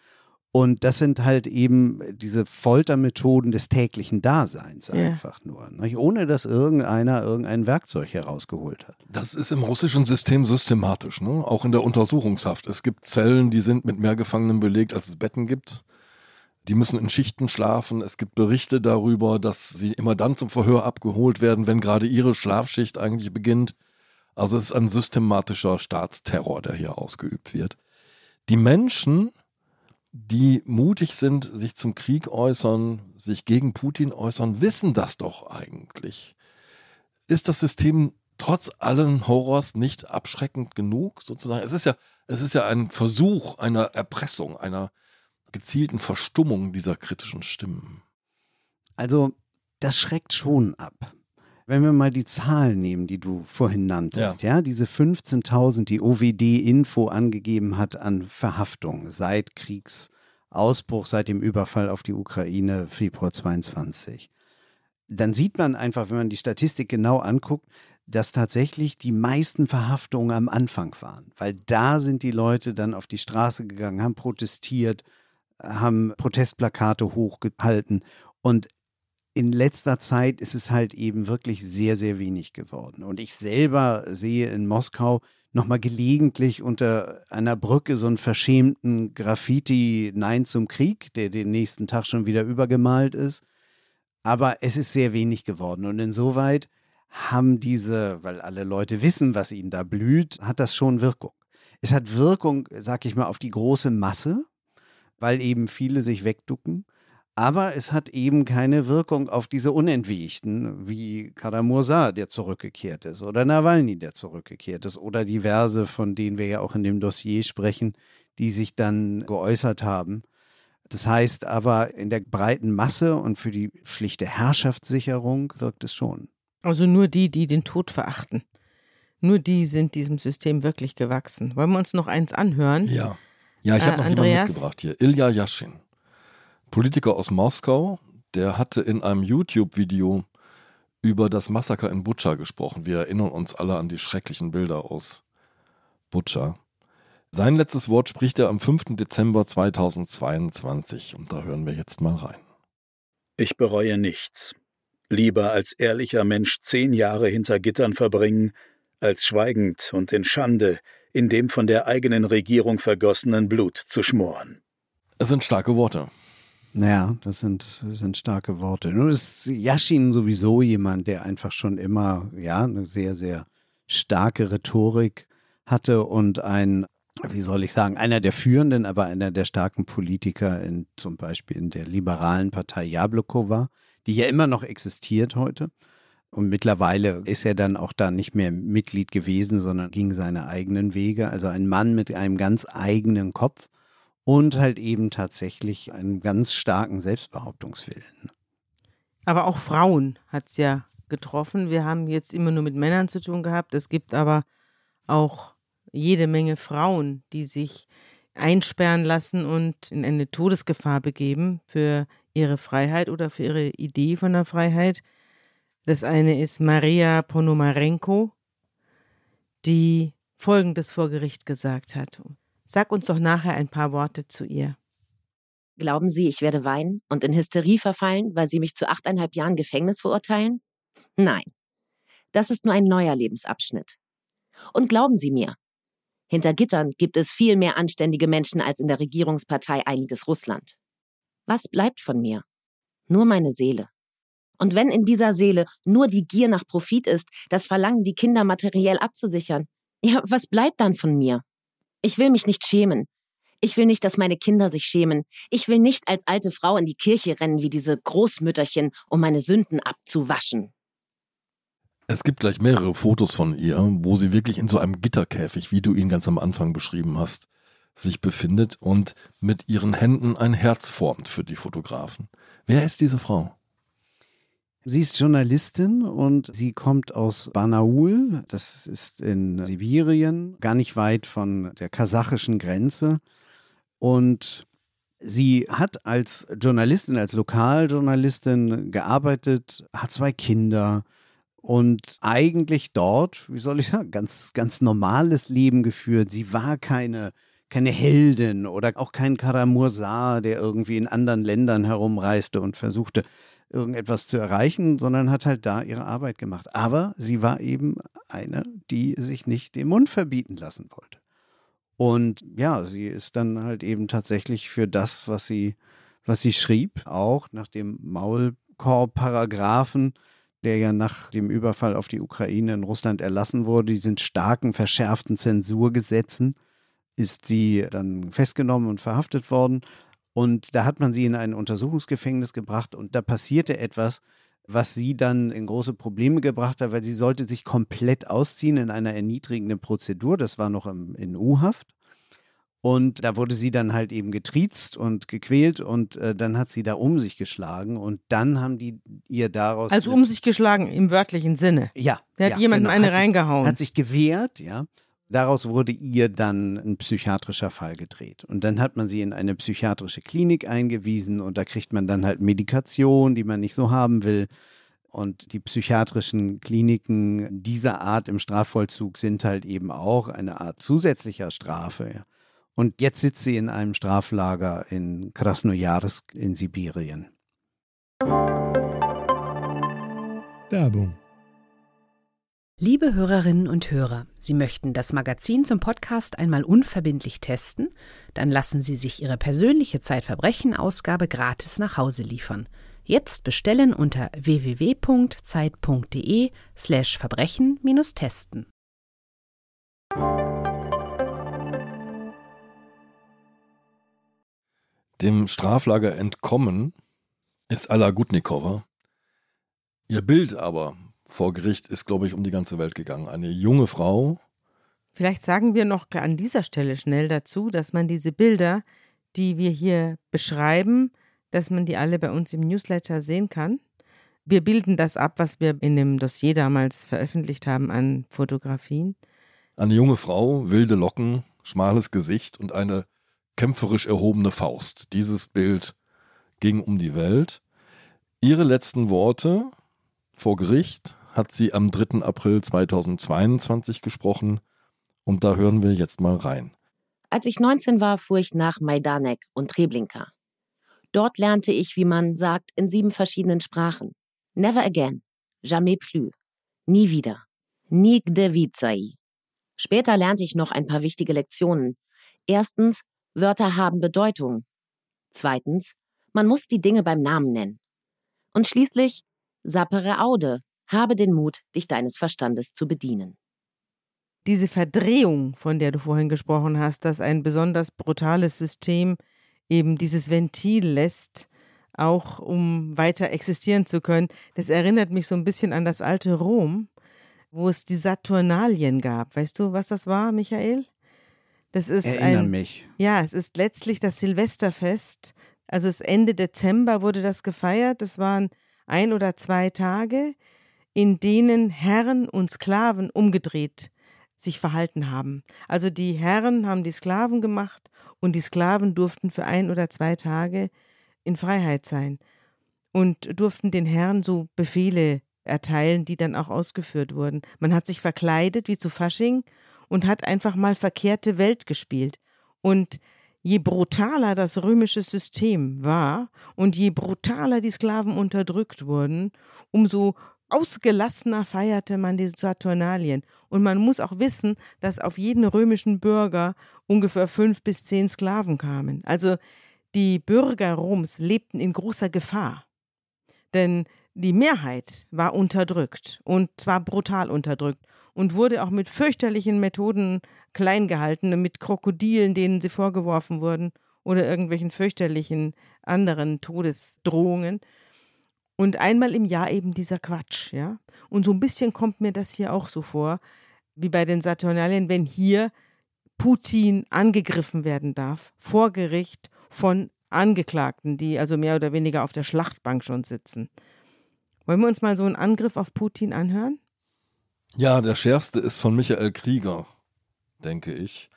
Und das sind halt eben diese Foltermethoden des täglichen Daseins einfach ja. nur. Nicht? Ohne dass irgendeiner irgendein Werkzeug herausgeholt hat. Das ist im russischen System systematisch, ne? auch in der Untersuchungshaft. Es gibt Zellen, die sind mit mehr Gefangenen belegt, als es Betten gibt. Die müssen in Schichten schlafen. Es gibt Berichte darüber, dass sie immer dann zum Verhör abgeholt werden, wenn gerade ihre Schlafschicht eigentlich beginnt. Also es ist ein systematischer Staatsterror, der hier ausgeübt wird. Die Menschen, die mutig sind, sich zum Krieg äußern, sich gegen Putin äußern, wissen das doch eigentlich. Ist das System trotz allen Horrors nicht abschreckend genug, sozusagen? Es ist ja, es ist ja ein Versuch einer Erpressung, einer gezielten Verstummung dieser kritischen Stimmen. Also, das schreckt schon ab. Wenn wir mal die Zahlen nehmen, die du vorhin nanntest, ja, ja diese 15.000, die OWD-Info angegeben hat an Verhaftungen seit Kriegsausbruch, seit dem Überfall auf die Ukraine Februar 22, dann sieht man einfach, wenn man die Statistik genau anguckt, dass tatsächlich die meisten Verhaftungen am Anfang waren, weil da sind die Leute dann auf die Straße gegangen, haben protestiert, haben Protestplakate hochgehalten und in letzter Zeit ist es halt eben wirklich sehr, sehr wenig geworden. Und ich selber sehe in Moskau nochmal gelegentlich unter einer Brücke so einen verschämten Graffiti Nein zum Krieg, der den nächsten Tag schon wieder übergemalt ist. Aber es ist sehr wenig geworden. Und insoweit haben diese, weil alle Leute wissen, was ihnen da blüht, hat das schon Wirkung. Es hat Wirkung, sag ich mal, auf die große Masse, weil eben viele sich wegducken. Aber es hat eben keine Wirkung auf diese Unentwiegten, wie Karamursa, der zurückgekehrt ist, oder Nawalny, der zurückgekehrt ist, oder diverse, von denen wir ja auch in dem Dossier sprechen, die sich dann geäußert haben. Das heißt aber, in der breiten Masse und für die schlichte Herrschaftssicherung wirkt es schon. Also nur die, die den Tod verachten. Nur die sind diesem System wirklich gewachsen. Wollen wir uns noch eins anhören? Ja. Ja, ich habe äh, noch Andreas? jemanden mitgebracht hier. Ilya Yashin. Politiker aus Moskau, der hatte in einem YouTube-Video über das Massaker in Butscha gesprochen. Wir erinnern uns alle an die schrecklichen Bilder aus Butscha. Sein letztes Wort spricht er am 5. Dezember 2022 und da hören wir jetzt mal rein. Ich bereue nichts. Lieber als ehrlicher Mensch zehn Jahre hinter Gittern verbringen, als schweigend und in Schande in dem von der eigenen Regierung vergossenen Blut zu schmoren. Es sind starke Worte. Naja, das sind, sind starke Worte. Nun ist Yashin sowieso jemand, der einfach schon immer, ja, eine sehr, sehr starke Rhetorik hatte und ein, wie soll ich sagen, einer der führenden, aber einer der starken Politiker in, zum Beispiel in der liberalen Partei Jabloko war, die ja immer noch existiert heute. Und mittlerweile ist er dann auch da nicht mehr Mitglied gewesen, sondern ging seine eigenen Wege. Also ein Mann mit einem ganz eigenen Kopf und halt eben tatsächlich einen ganz starken Selbstbehauptungswillen. Aber auch Frauen hat es ja getroffen. Wir haben jetzt immer nur mit Männern zu tun gehabt. Es gibt aber auch jede Menge Frauen, die sich einsperren lassen und in eine Todesgefahr begeben für ihre Freiheit oder für ihre Idee von der Freiheit. Das eine ist Maria Ponomarenko, die Folgendes vor Gericht gesagt hat. Sag uns doch nachher ein paar Worte zu ihr. Glauben Sie, ich werde weinen und in Hysterie verfallen, weil Sie mich zu achteinhalb Jahren Gefängnis verurteilen? Nein. Das ist nur ein neuer Lebensabschnitt. Und glauben Sie mir, hinter Gittern gibt es viel mehr anständige Menschen als in der Regierungspartei Einiges Russland. Was bleibt von mir? Nur meine Seele. Und wenn in dieser Seele nur die Gier nach Profit ist, das Verlangen, die Kinder materiell abzusichern, ja, was bleibt dann von mir? Ich will mich nicht schämen. Ich will nicht, dass meine Kinder sich schämen. Ich will nicht als alte Frau in die Kirche rennen wie diese Großmütterchen, um meine Sünden abzuwaschen. Es gibt gleich mehrere Fotos von ihr, wo sie wirklich in so einem Gitterkäfig, wie du ihn ganz am Anfang beschrieben hast, sich befindet und mit ihren Händen ein Herz formt für die Fotografen. Wer ist diese Frau? Sie ist Journalistin und sie kommt aus Banaul, das ist in Sibirien, gar nicht weit von der kasachischen Grenze. Und sie hat als Journalistin, als Lokaljournalistin gearbeitet, hat zwei Kinder und eigentlich dort, wie soll ich sagen, ganz, ganz normales Leben geführt. Sie war keine keine Heldin oder auch kein Karamursa, der irgendwie in anderen Ländern herumreiste und versuchte, irgendetwas zu erreichen, sondern hat halt da ihre Arbeit gemacht. Aber sie war eben eine, die sich nicht den Mund verbieten lassen wollte. Und ja, sie ist dann halt eben tatsächlich für das, was sie, was sie schrieb, auch nach dem Maulkorb-Paragraphen, der ja nach dem Überfall auf die Ukraine in Russland erlassen wurde, diesen starken, verschärften Zensurgesetzen, ist sie dann festgenommen und verhaftet worden. Und da hat man sie in ein Untersuchungsgefängnis gebracht und da passierte etwas, was sie dann in große Probleme gebracht hat, weil sie sollte sich komplett ausziehen in einer erniedrigenden Prozedur. Das war noch im, in U-Haft. Und da wurde sie dann halt eben getriezt und gequält und äh, dann hat sie da um sich geschlagen und dann haben die ihr daraus. Also um sich geschlagen im wörtlichen Sinne. Ja. Der hat ja, jemandem genau. eine hat reingehauen. Sie, hat sich gewehrt, ja. Daraus wurde ihr dann ein psychiatrischer Fall gedreht. Und dann hat man sie in eine psychiatrische Klinik eingewiesen und da kriegt man dann halt Medikation, die man nicht so haben will. Und die psychiatrischen Kliniken dieser Art im Strafvollzug sind halt eben auch eine Art zusätzlicher Strafe. Und jetzt sitzt sie in einem Straflager in Krasnojarsk in Sibirien. Werbung. Liebe Hörerinnen und Hörer, Sie möchten das Magazin zum Podcast einmal unverbindlich testen? Dann lassen Sie sich Ihre persönliche Zeitverbrechen-Ausgabe gratis nach Hause liefern. Jetzt bestellen unter www.zeit.de slash Verbrechen-testen. Dem Straflager entkommen ist Alla Gutnikova. Ihr Bild aber vor Gericht ist, glaube ich, um die ganze Welt gegangen. Eine junge Frau. Vielleicht sagen wir noch an dieser Stelle schnell dazu, dass man diese Bilder, die wir hier beschreiben, dass man die alle bei uns im Newsletter sehen kann. Wir bilden das ab, was wir in dem Dossier damals veröffentlicht haben an Fotografien. Eine junge Frau, wilde Locken, schmales Gesicht und eine kämpferisch erhobene Faust. Dieses Bild ging um die Welt. Ihre letzten Worte vor Gericht hat sie am 3. April 2022 gesprochen und da hören wir jetzt mal rein. Als ich 19 war, fuhr ich nach Majdanek und Treblinka. Dort lernte ich, wie man sagt, in sieben verschiedenen Sprachen. Never again, jamais plus, nie wieder, nigde vizai. Später lernte ich noch ein paar wichtige Lektionen. Erstens, Wörter haben Bedeutung. Zweitens, man muss die Dinge beim Namen nennen. Und schließlich, sapere aude, habe den Mut, dich deines Verstandes zu bedienen. Diese Verdrehung, von der du vorhin gesprochen hast, dass ein besonders brutales System eben dieses Ventil lässt, auch um weiter existieren zu können, das erinnert mich so ein bisschen an das alte Rom, wo es die Saturnalien gab. Weißt du, was das war, Michael? Das ist Erinnere ein, mich. Ja, es ist letztlich das Silvesterfest. Also es Ende Dezember wurde das gefeiert. Das waren ein oder zwei Tage, in denen Herren und Sklaven umgedreht sich verhalten haben. Also die Herren haben die Sklaven gemacht und die Sklaven durften für ein oder zwei Tage in Freiheit sein und durften den Herren so Befehle erteilen, die dann auch ausgeführt wurden. Man hat sich verkleidet wie zu Fasching und hat einfach mal verkehrte Welt gespielt. Und je brutaler das römische System war und je brutaler die Sklaven unterdrückt wurden, umso ausgelassener feierte man die Saturnalien. Und man muss auch wissen, dass auf jeden römischen Bürger ungefähr fünf bis zehn Sklaven kamen. Also die Bürger Roms lebten in großer Gefahr. Denn die Mehrheit war unterdrückt und zwar brutal unterdrückt und wurde auch mit fürchterlichen Methoden klein gehalten, mit Krokodilen, denen sie vorgeworfen wurden oder irgendwelchen fürchterlichen anderen Todesdrohungen. Und einmal im Jahr eben dieser Quatsch, ja. Und so ein bisschen kommt mir das hier auch so vor, wie bei den Saturnalien, wenn hier Putin angegriffen werden darf, vor Gericht von Angeklagten, die also mehr oder weniger auf der Schlachtbank schon sitzen. Wollen wir uns mal so einen Angriff auf Putin anhören? Ja, der schärfste ist von Michael Krieger, denke ich.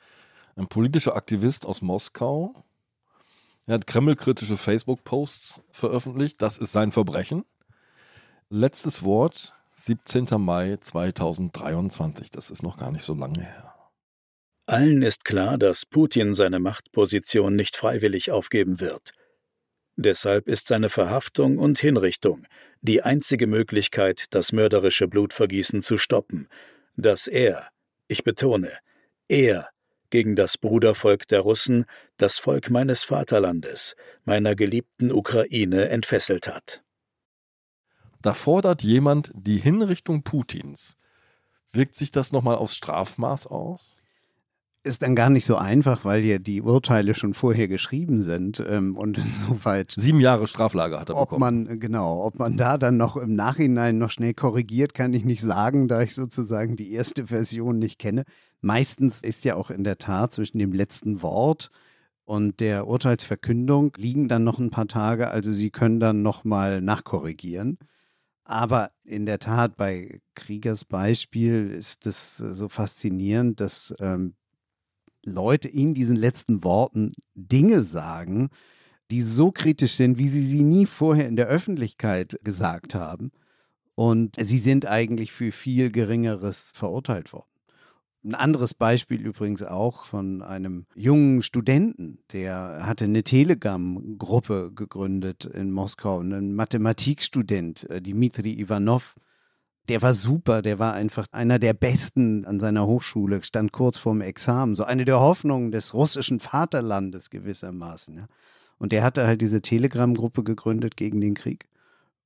Ein politischer Aktivist aus Moskau. Er hat kremlkritische Facebook-Posts veröffentlicht. Das ist sein Verbrechen. Letztes Wort, 17. Mai 2023. Das ist noch gar nicht so lange her. Allen ist klar, dass Putin seine Machtposition nicht freiwillig aufgeben wird. Deshalb ist seine Verhaftung und Hinrichtung die einzige Möglichkeit, das mörderische Blutvergießen zu stoppen, das er, ich betone, er gegen das Brudervolk der Russen, das Volk meines Vaterlandes, meiner geliebten Ukraine entfesselt hat. Da fordert jemand die Hinrichtung Putins. Wirkt sich das nochmal aufs Strafmaß aus? Ist dann gar nicht so einfach, weil ja die Urteile schon vorher geschrieben sind ähm, und insoweit. Sieben Jahre Straflager hat er ob bekommen. man, genau, ob man da dann noch im Nachhinein noch schnell korrigiert, kann ich nicht sagen, da ich sozusagen die erste Version nicht kenne. Meistens ist ja auch in der Tat zwischen dem letzten Wort und der Urteilsverkündung liegen dann noch ein paar Tage, also Sie können dann nochmal nachkorrigieren. Aber in der Tat, bei Kriegers Beispiel ist es so faszinierend, dass ähm, Leute in diesen letzten Worten Dinge sagen, die so kritisch sind, wie sie sie nie vorher in der Öffentlichkeit gesagt haben. Und sie sind eigentlich für viel Geringeres verurteilt worden. Ein anderes Beispiel übrigens auch von einem jungen Studenten, der hatte eine Telegram-Gruppe gegründet in Moskau, ein Mathematikstudent, äh, Dmitri Ivanov. Der war super, der war einfach einer der Besten an seiner Hochschule, stand kurz vorm Examen, so eine der Hoffnungen des russischen Vaterlandes gewissermaßen. Ja. Und der hatte halt diese Telegram-Gruppe gegründet gegen den Krieg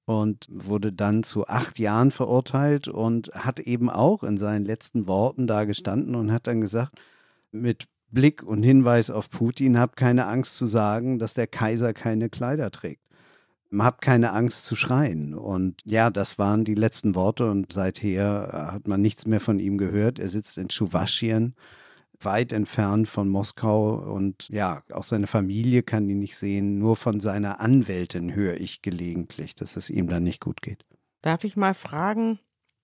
und wurde dann zu acht Jahren verurteilt und hat eben auch in seinen letzten Worten da gestanden und hat dann gesagt, mit Blick und Hinweis auf Putin, habt keine Angst zu sagen, dass der Kaiser keine Kleider trägt. Habt keine Angst zu schreien. Und ja, das waren die letzten Worte und seither hat man nichts mehr von ihm gehört. Er sitzt in Schuwaschien weit entfernt von Moskau und ja, auch seine Familie kann ihn nicht sehen. Nur von seiner Anwältin höre ich gelegentlich, dass es ihm dann nicht gut geht. Darf ich mal fragen,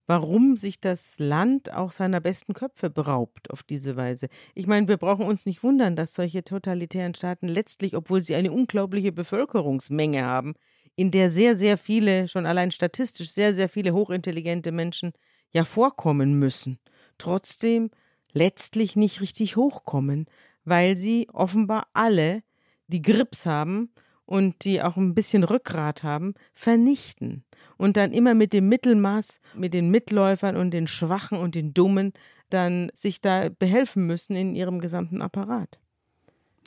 warum sich das Land auch seiner besten Köpfe beraubt auf diese Weise? Ich meine, wir brauchen uns nicht wundern, dass solche totalitären Staaten letztlich, obwohl sie eine unglaubliche Bevölkerungsmenge haben, in der sehr, sehr viele, schon allein statistisch sehr, sehr viele hochintelligente Menschen ja vorkommen müssen. Trotzdem letztlich nicht richtig hochkommen, weil sie offenbar alle, die Grips haben und die auch ein bisschen Rückgrat haben, vernichten. Und dann immer mit dem Mittelmaß, mit den Mitläufern und den Schwachen und den Dummen dann sich da behelfen müssen in ihrem gesamten Apparat.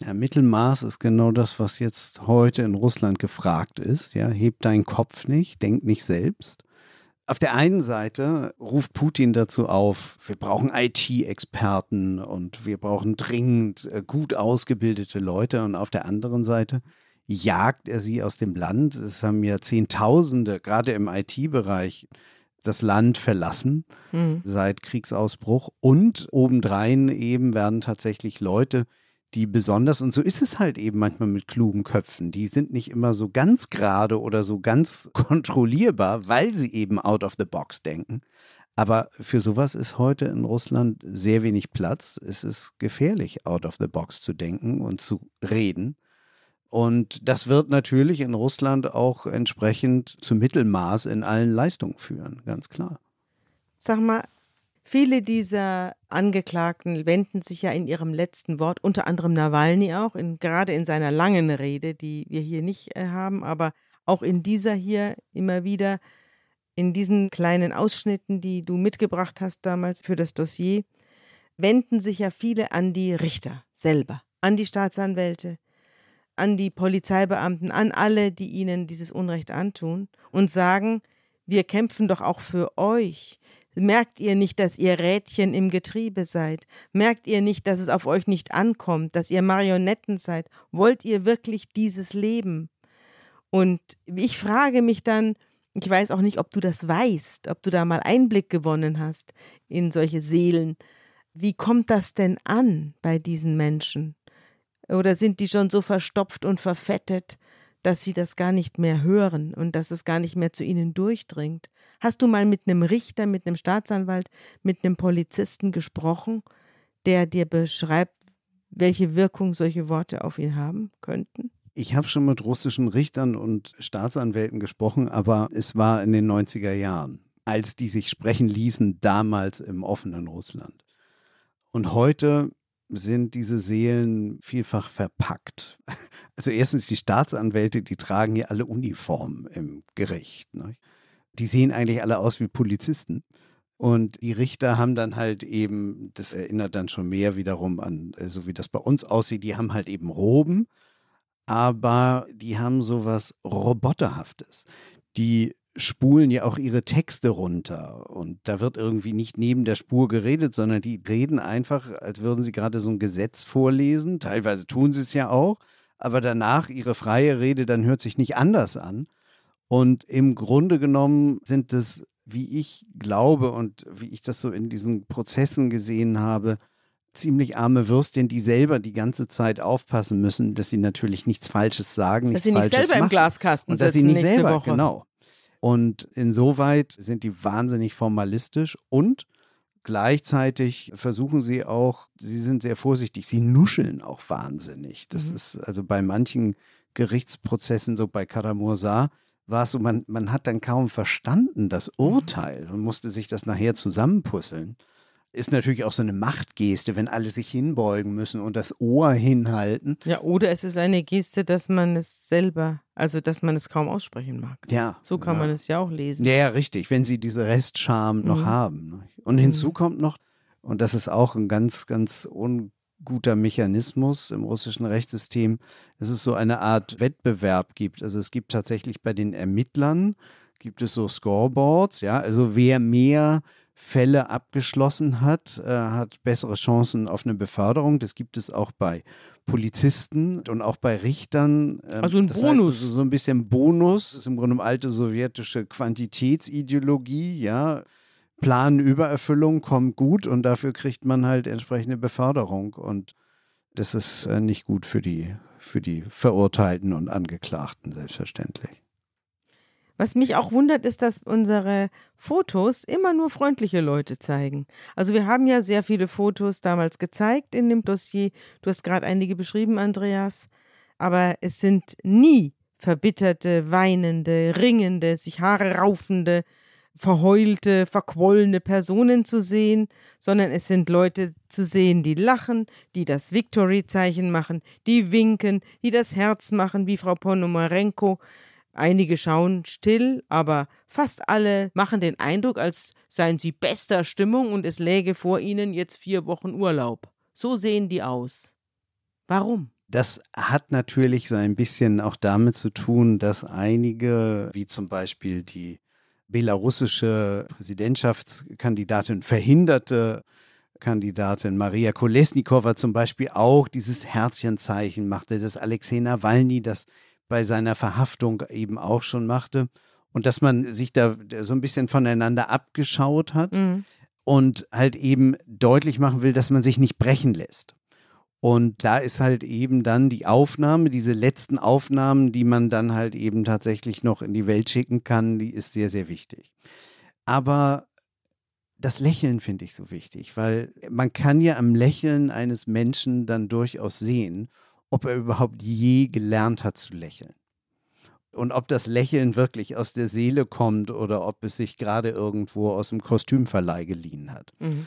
Ja, Mittelmaß ist genau das, was jetzt heute in Russland gefragt ist. Ja, heb deinen Kopf nicht, denk nicht selbst. Auf der einen Seite ruft Putin dazu auf, wir brauchen IT-Experten und wir brauchen dringend äh, gut ausgebildete Leute. Und auf der anderen Seite jagt er sie aus dem Land. Es haben ja Zehntausende, gerade im IT-Bereich, das Land verlassen mhm. seit Kriegsausbruch. Und obendrein eben werden tatsächlich Leute, die besonders, und so ist es halt eben manchmal mit klugen Köpfen, die sind nicht immer so ganz gerade oder so ganz *laughs* kontrollierbar, weil sie eben out of the box denken. Aber für sowas ist heute in Russland sehr wenig Platz. Es ist gefährlich, out of the box zu denken und zu reden. Und das wird natürlich in Russland auch entsprechend zu Mittelmaß in allen Leistungen führen, ganz klar. Sag mal, Viele dieser Angeklagten wenden sich ja in ihrem letzten Wort, unter anderem Nawalny auch, in, gerade in seiner langen Rede, die wir hier nicht äh, haben, aber auch in dieser hier immer wieder, in diesen kleinen Ausschnitten, die du mitgebracht hast damals für das Dossier, wenden sich ja viele an die Richter selber, an die Staatsanwälte, an die Polizeibeamten, an alle, die ihnen dieses Unrecht antun und sagen, wir kämpfen doch auch für euch. Merkt ihr nicht, dass ihr Rädchen im Getriebe seid? Merkt ihr nicht, dass es auf euch nicht ankommt, dass ihr Marionetten seid? Wollt ihr wirklich dieses Leben? Und ich frage mich dann, ich weiß auch nicht, ob du das weißt, ob du da mal Einblick gewonnen hast in solche Seelen. Wie kommt das denn an bei diesen Menschen? Oder sind die schon so verstopft und verfettet, dass sie das gar nicht mehr hören und dass es gar nicht mehr zu ihnen durchdringt. Hast du mal mit einem Richter, mit einem Staatsanwalt, mit einem Polizisten gesprochen, der dir beschreibt, welche Wirkung solche Worte auf ihn haben könnten? Ich habe schon mit russischen Richtern und Staatsanwälten gesprochen, aber es war in den 90er Jahren, als die sich sprechen ließen, damals im offenen Russland. Und heute sind diese Seelen vielfach verpackt. *laughs* Also erstens die Staatsanwälte, die tragen ja alle Uniformen im Gericht. Ne? Die sehen eigentlich alle aus wie Polizisten. Und die Richter haben dann halt eben, das erinnert dann schon mehr wiederum an, äh, so wie das bei uns aussieht, die haben halt eben Roben, aber die haben sowas Roboterhaftes. Die spulen ja auch ihre Texte runter. Und da wird irgendwie nicht neben der Spur geredet, sondern die reden einfach, als würden sie gerade so ein Gesetz vorlesen. Teilweise tun sie es ja auch, aber danach ihre freie Rede dann hört sich nicht anders an. Und im Grunde genommen sind es, wie ich glaube und wie ich das so in diesen Prozessen gesehen habe, ziemlich arme Würstchen, die selber die ganze Zeit aufpassen müssen, dass sie natürlich nichts Falsches sagen, dass nichts sie nicht selber machen. im Glaskasten und dass sitzen sie nicht selber, Woche. genau. Und insoweit sind die wahnsinnig formalistisch und gleichzeitig versuchen sie auch, sie sind sehr vorsichtig, sie nuscheln auch wahnsinnig. Das Mhm. ist also bei manchen Gerichtsprozessen, so bei Karamursa, war es so, man, man hat dann kaum verstanden das Mhm. Urteil und musste sich das nachher zusammenpuzzeln. Ist natürlich auch so eine Machtgeste, wenn alle sich hinbeugen müssen und das Ohr hinhalten. Ja, oder es ist eine Geste, dass man es selber, also dass man es kaum aussprechen mag. Ja. So kann ja. man es ja auch lesen. Ja, ja, richtig, wenn sie diese Restscham noch Mhm. haben. ne? Und hinzu Mhm. kommt noch, und das ist auch ein ganz, ganz unguter Mechanismus im russischen Rechtssystem, dass es so eine Art Wettbewerb gibt. Also es gibt tatsächlich bei den Ermittlern, gibt es so Scoreboards, ja, also wer mehr Fälle abgeschlossen hat, äh, hat bessere Chancen auf eine Beförderung. Das gibt es auch bei Polizisten und auch bei Richtern. Ähm, Also ein Bonus. Heißt so ein bisschen Bonus, das ist im Grunde eine alte sowjetische Quantitätsideologie, ja. Planübererfüllung kommt gut und dafür kriegt man halt entsprechende Beförderung. Und das ist äh, nicht gut für die, für die Verurteilten und Angeklagten, selbstverständlich. Was mich auch wundert, ist, dass unsere Fotos immer nur freundliche Leute zeigen. Also wir haben ja sehr viele Fotos damals gezeigt in dem Dossier. Du hast gerade einige beschrieben, Andreas. Aber es sind nie verbitterte, weinende, ringende, sich Haare raufende, verheulte, verquollene Personen zu sehen, sondern es sind Leute zu sehen, die lachen, die das Victory-Zeichen machen, die winken, die das Herz machen, wie Frau Ponomarenko. Einige schauen still, aber fast alle machen den Eindruck, als seien sie bester Stimmung und es läge vor ihnen jetzt vier Wochen Urlaub. So sehen die aus. Warum? Das hat natürlich so ein bisschen auch damit zu tun, dass einige, wie zum Beispiel die belarussische Präsidentschaftskandidatin, verhinderte Kandidatin Maria Kolesnikova zum Beispiel auch dieses Herzchenzeichen machte, dass Alexei Nawalny das bei seiner Verhaftung eben auch schon machte und dass man sich da so ein bisschen voneinander abgeschaut hat Mhm. und halt eben deutlich machen will, dass man sich nicht brechen lässt. Und da ist halt eben dann die Aufnahme, diese letzten Aufnahmen, die man dann halt eben tatsächlich noch in die Welt schicken kann, die ist sehr, sehr wichtig. Aber das Lächeln finde ich so wichtig, weil man kann ja am Lächeln eines Menschen dann durchaus sehen, ob er überhaupt je gelernt hat zu lächeln. Und ob das Lächeln wirklich aus der Seele kommt oder ob es sich gerade irgendwo aus dem Kostümverleih geliehen hat. Mhm.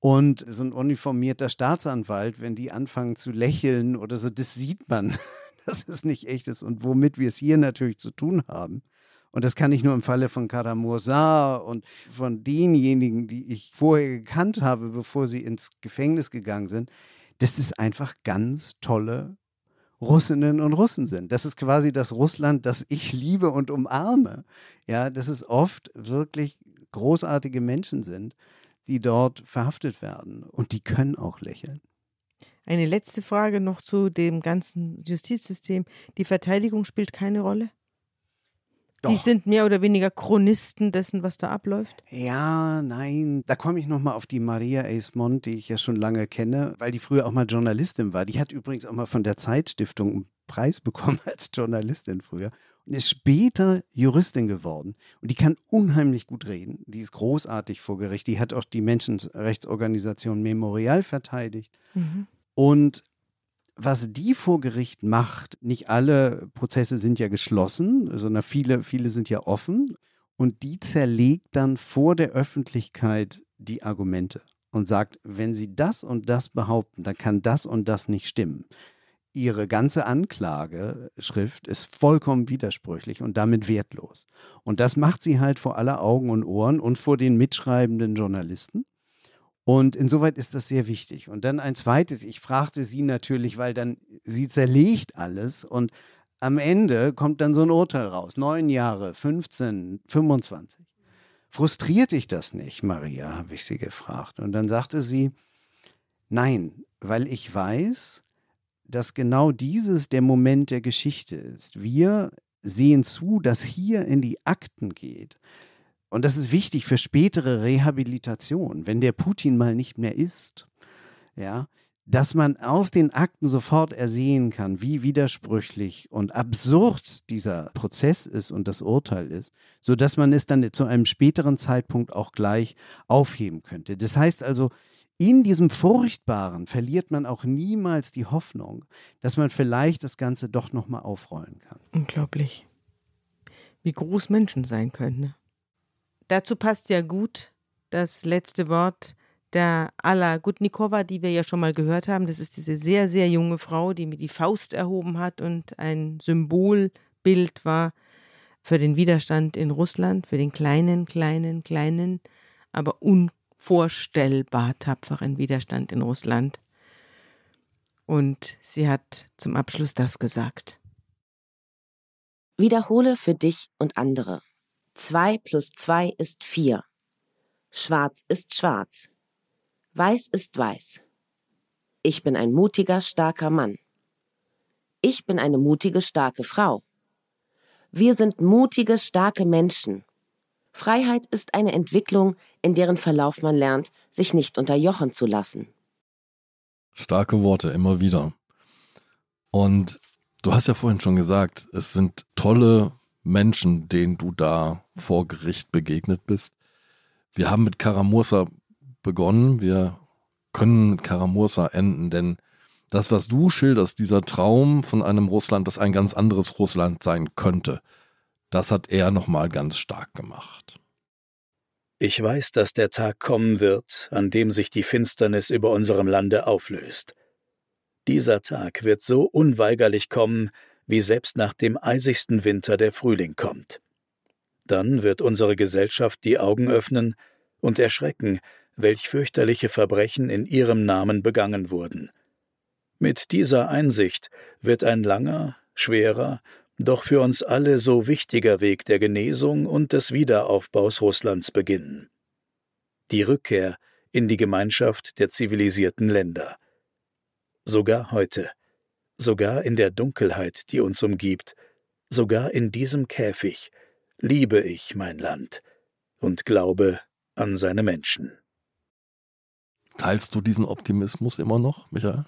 Und so ein uniformierter Staatsanwalt, wenn die anfangen zu lächeln oder so, das sieht man, *laughs* dass es nicht echt ist. Und womit wir es hier natürlich zu tun haben. Und das kann ich nur im Falle von Karamursa und von denjenigen, die ich vorher gekannt habe, bevor sie ins Gefängnis gegangen sind, dass das einfach ganz tolle Russinnen und Russen sind. Das ist quasi das Russland, das ich liebe und umarme. Ja, dass es oft wirklich großartige Menschen sind, die dort verhaftet werden. Und die können auch lächeln. Eine letzte Frage noch zu dem ganzen Justizsystem. Die Verteidigung spielt keine Rolle? Die Doch. sind mehr oder weniger Chronisten dessen, was da abläuft? Ja, nein, da komme ich nochmal auf die Maria Eismont, die ich ja schon lange kenne, weil die früher auch mal Journalistin war. Die hat übrigens auch mal von der Zeitstiftung einen Preis *laughs* bekommen als Journalistin früher und ist später Juristin geworden. Und die kann unheimlich gut reden. Die ist großartig vor Gericht. Die hat auch die Menschenrechtsorganisation Memorial verteidigt. Mhm. Und was die vor Gericht macht, nicht alle Prozesse sind ja geschlossen, sondern viele, viele sind ja offen. Und die zerlegt dann vor der Öffentlichkeit die Argumente und sagt, wenn Sie das und das behaupten, dann kann das und das nicht stimmen. Ihre ganze Anklageschrift ist vollkommen widersprüchlich und damit wertlos. Und das macht sie halt vor aller Augen und Ohren und vor den mitschreibenden Journalisten. Und insoweit ist das sehr wichtig. Und dann ein zweites, ich fragte sie natürlich, weil dann sie zerlegt alles und am Ende kommt dann so ein Urteil raus. Neun Jahre, 15, 25. Frustriert dich das nicht, Maria, habe ich sie gefragt. Und dann sagte sie, nein, weil ich weiß, dass genau dieses der Moment der Geschichte ist. Wir sehen zu, dass hier in die Akten geht. Und das ist wichtig für spätere Rehabilitation, wenn der Putin mal nicht mehr ist. Ja, dass man aus den Akten sofort ersehen kann, wie widersprüchlich und absurd dieser Prozess ist und das Urteil ist, sodass man es dann zu einem späteren Zeitpunkt auch gleich aufheben könnte. Das heißt also, in diesem Furchtbaren verliert man auch niemals die Hoffnung, dass man vielleicht das Ganze doch nochmal aufrollen kann. Unglaublich. Wie groß Menschen sein können. Ne? Dazu passt ja gut das letzte Wort der Alla Gutnikova, die wir ja schon mal gehört haben. Das ist diese sehr, sehr junge Frau, die mir die Faust erhoben hat und ein Symbolbild war für den Widerstand in Russland, für den kleinen, kleinen, kleinen, aber unvorstellbar tapferen Widerstand in Russland. Und sie hat zum Abschluss das gesagt. Wiederhole für dich und andere. Zwei plus zwei ist vier. Schwarz ist schwarz. Weiß ist weiß. Ich bin ein mutiger, starker Mann. Ich bin eine mutige, starke Frau. Wir sind mutige, starke Menschen. Freiheit ist eine Entwicklung, in deren Verlauf man lernt, sich nicht unterjochen zu lassen. Starke Worte, immer wieder. Und du hast ja vorhin schon gesagt, es sind tolle Menschen, denen du da vor Gericht begegnet bist. Wir haben mit Karamursa begonnen. Wir können mit Karamursa enden, denn das, was du schilderst, dieser Traum von einem Russland, das ein ganz anderes Russland sein könnte, das hat er nochmal ganz stark gemacht. Ich weiß, dass der Tag kommen wird, an dem sich die Finsternis über unserem Lande auflöst. Dieser Tag wird so unweigerlich kommen, wie selbst nach dem eisigsten Winter der Frühling kommt. Dann wird unsere Gesellschaft die Augen öffnen und erschrecken, welch fürchterliche Verbrechen in ihrem Namen begangen wurden. Mit dieser Einsicht wird ein langer, schwerer, doch für uns alle so wichtiger Weg der Genesung und des Wiederaufbaus Russlands beginnen. Die Rückkehr in die Gemeinschaft der zivilisierten Länder. Sogar heute, sogar in der Dunkelheit, die uns umgibt, sogar in diesem Käfig, liebe ich mein Land und glaube an seine Menschen. Teilst du diesen Optimismus immer noch, Michael?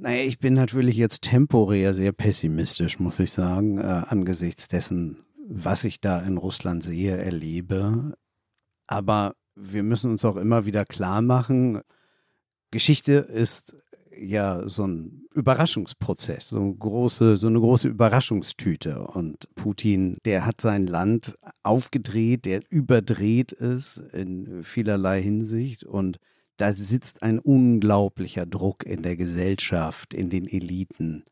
Naja, ich bin natürlich jetzt temporär sehr pessimistisch, muss ich sagen, äh, angesichts dessen, was ich da in Russland sehe, erlebe. Aber wir müssen uns auch immer wieder klar machen, Geschichte ist ja so ein Überraschungsprozess, so eine große, so eine große Überraschungstüte. Und Putin, der hat sein Land aufgedreht, der überdreht es in vielerlei Hinsicht und da sitzt ein unglaublicher Druck in der Gesellschaft, in den Eliten.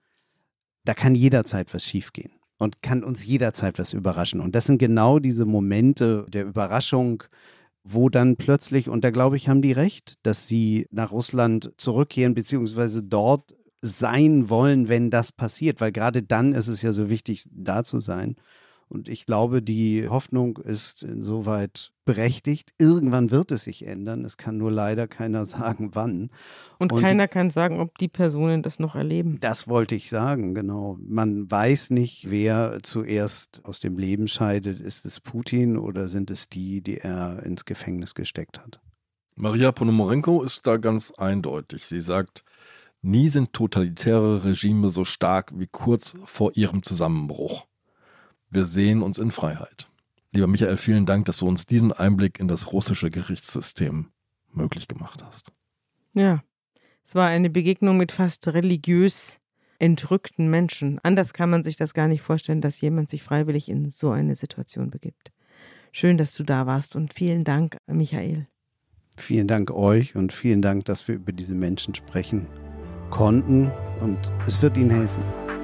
Da kann jederzeit was schiefgehen und kann uns jederzeit was überraschen. Und das sind genau diese Momente der Überraschung, wo dann plötzlich, und da glaube ich, haben die recht, dass sie nach Russland zurückkehren, beziehungsweise dort sein wollen, wenn das passiert, weil gerade dann ist es ja so wichtig, da zu sein. Und ich glaube, die Hoffnung ist insoweit berechtigt. Irgendwann wird es sich ändern. Es kann nur leider keiner *laughs* sagen, wann. Und, Und keiner kann sagen, ob die Personen das noch erleben. Das wollte ich sagen, genau. Man weiß nicht, wer zuerst aus dem Leben scheidet. Ist es Putin oder sind es die, die er ins Gefängnis gesteckt hat? Maria Ponomarenko ist da ganz eindeutig. Sie sagt, nie sind totalitäre Regime so stark wie kurz vor ihrem Zusammenbruch. Wir sehen uns in Freiheit. Lieber Michael, vielen Dank, dass du uns diesen Einblick in das russische Gerichtssystem möglich gemacht hast. Ja, es war eine Begegnung mit fast religiös entrückten Menschen. Anders kann man sich das gar nicht vorstellen, dass jemand sich freiwillig in so eine Situation begibt. Schön, dass du da warst und vielen Dank, Michael. Vielen Dank euch und vielen Dank, dass wir über diese Menschen sprechen konnten und es wird ihnen helfen.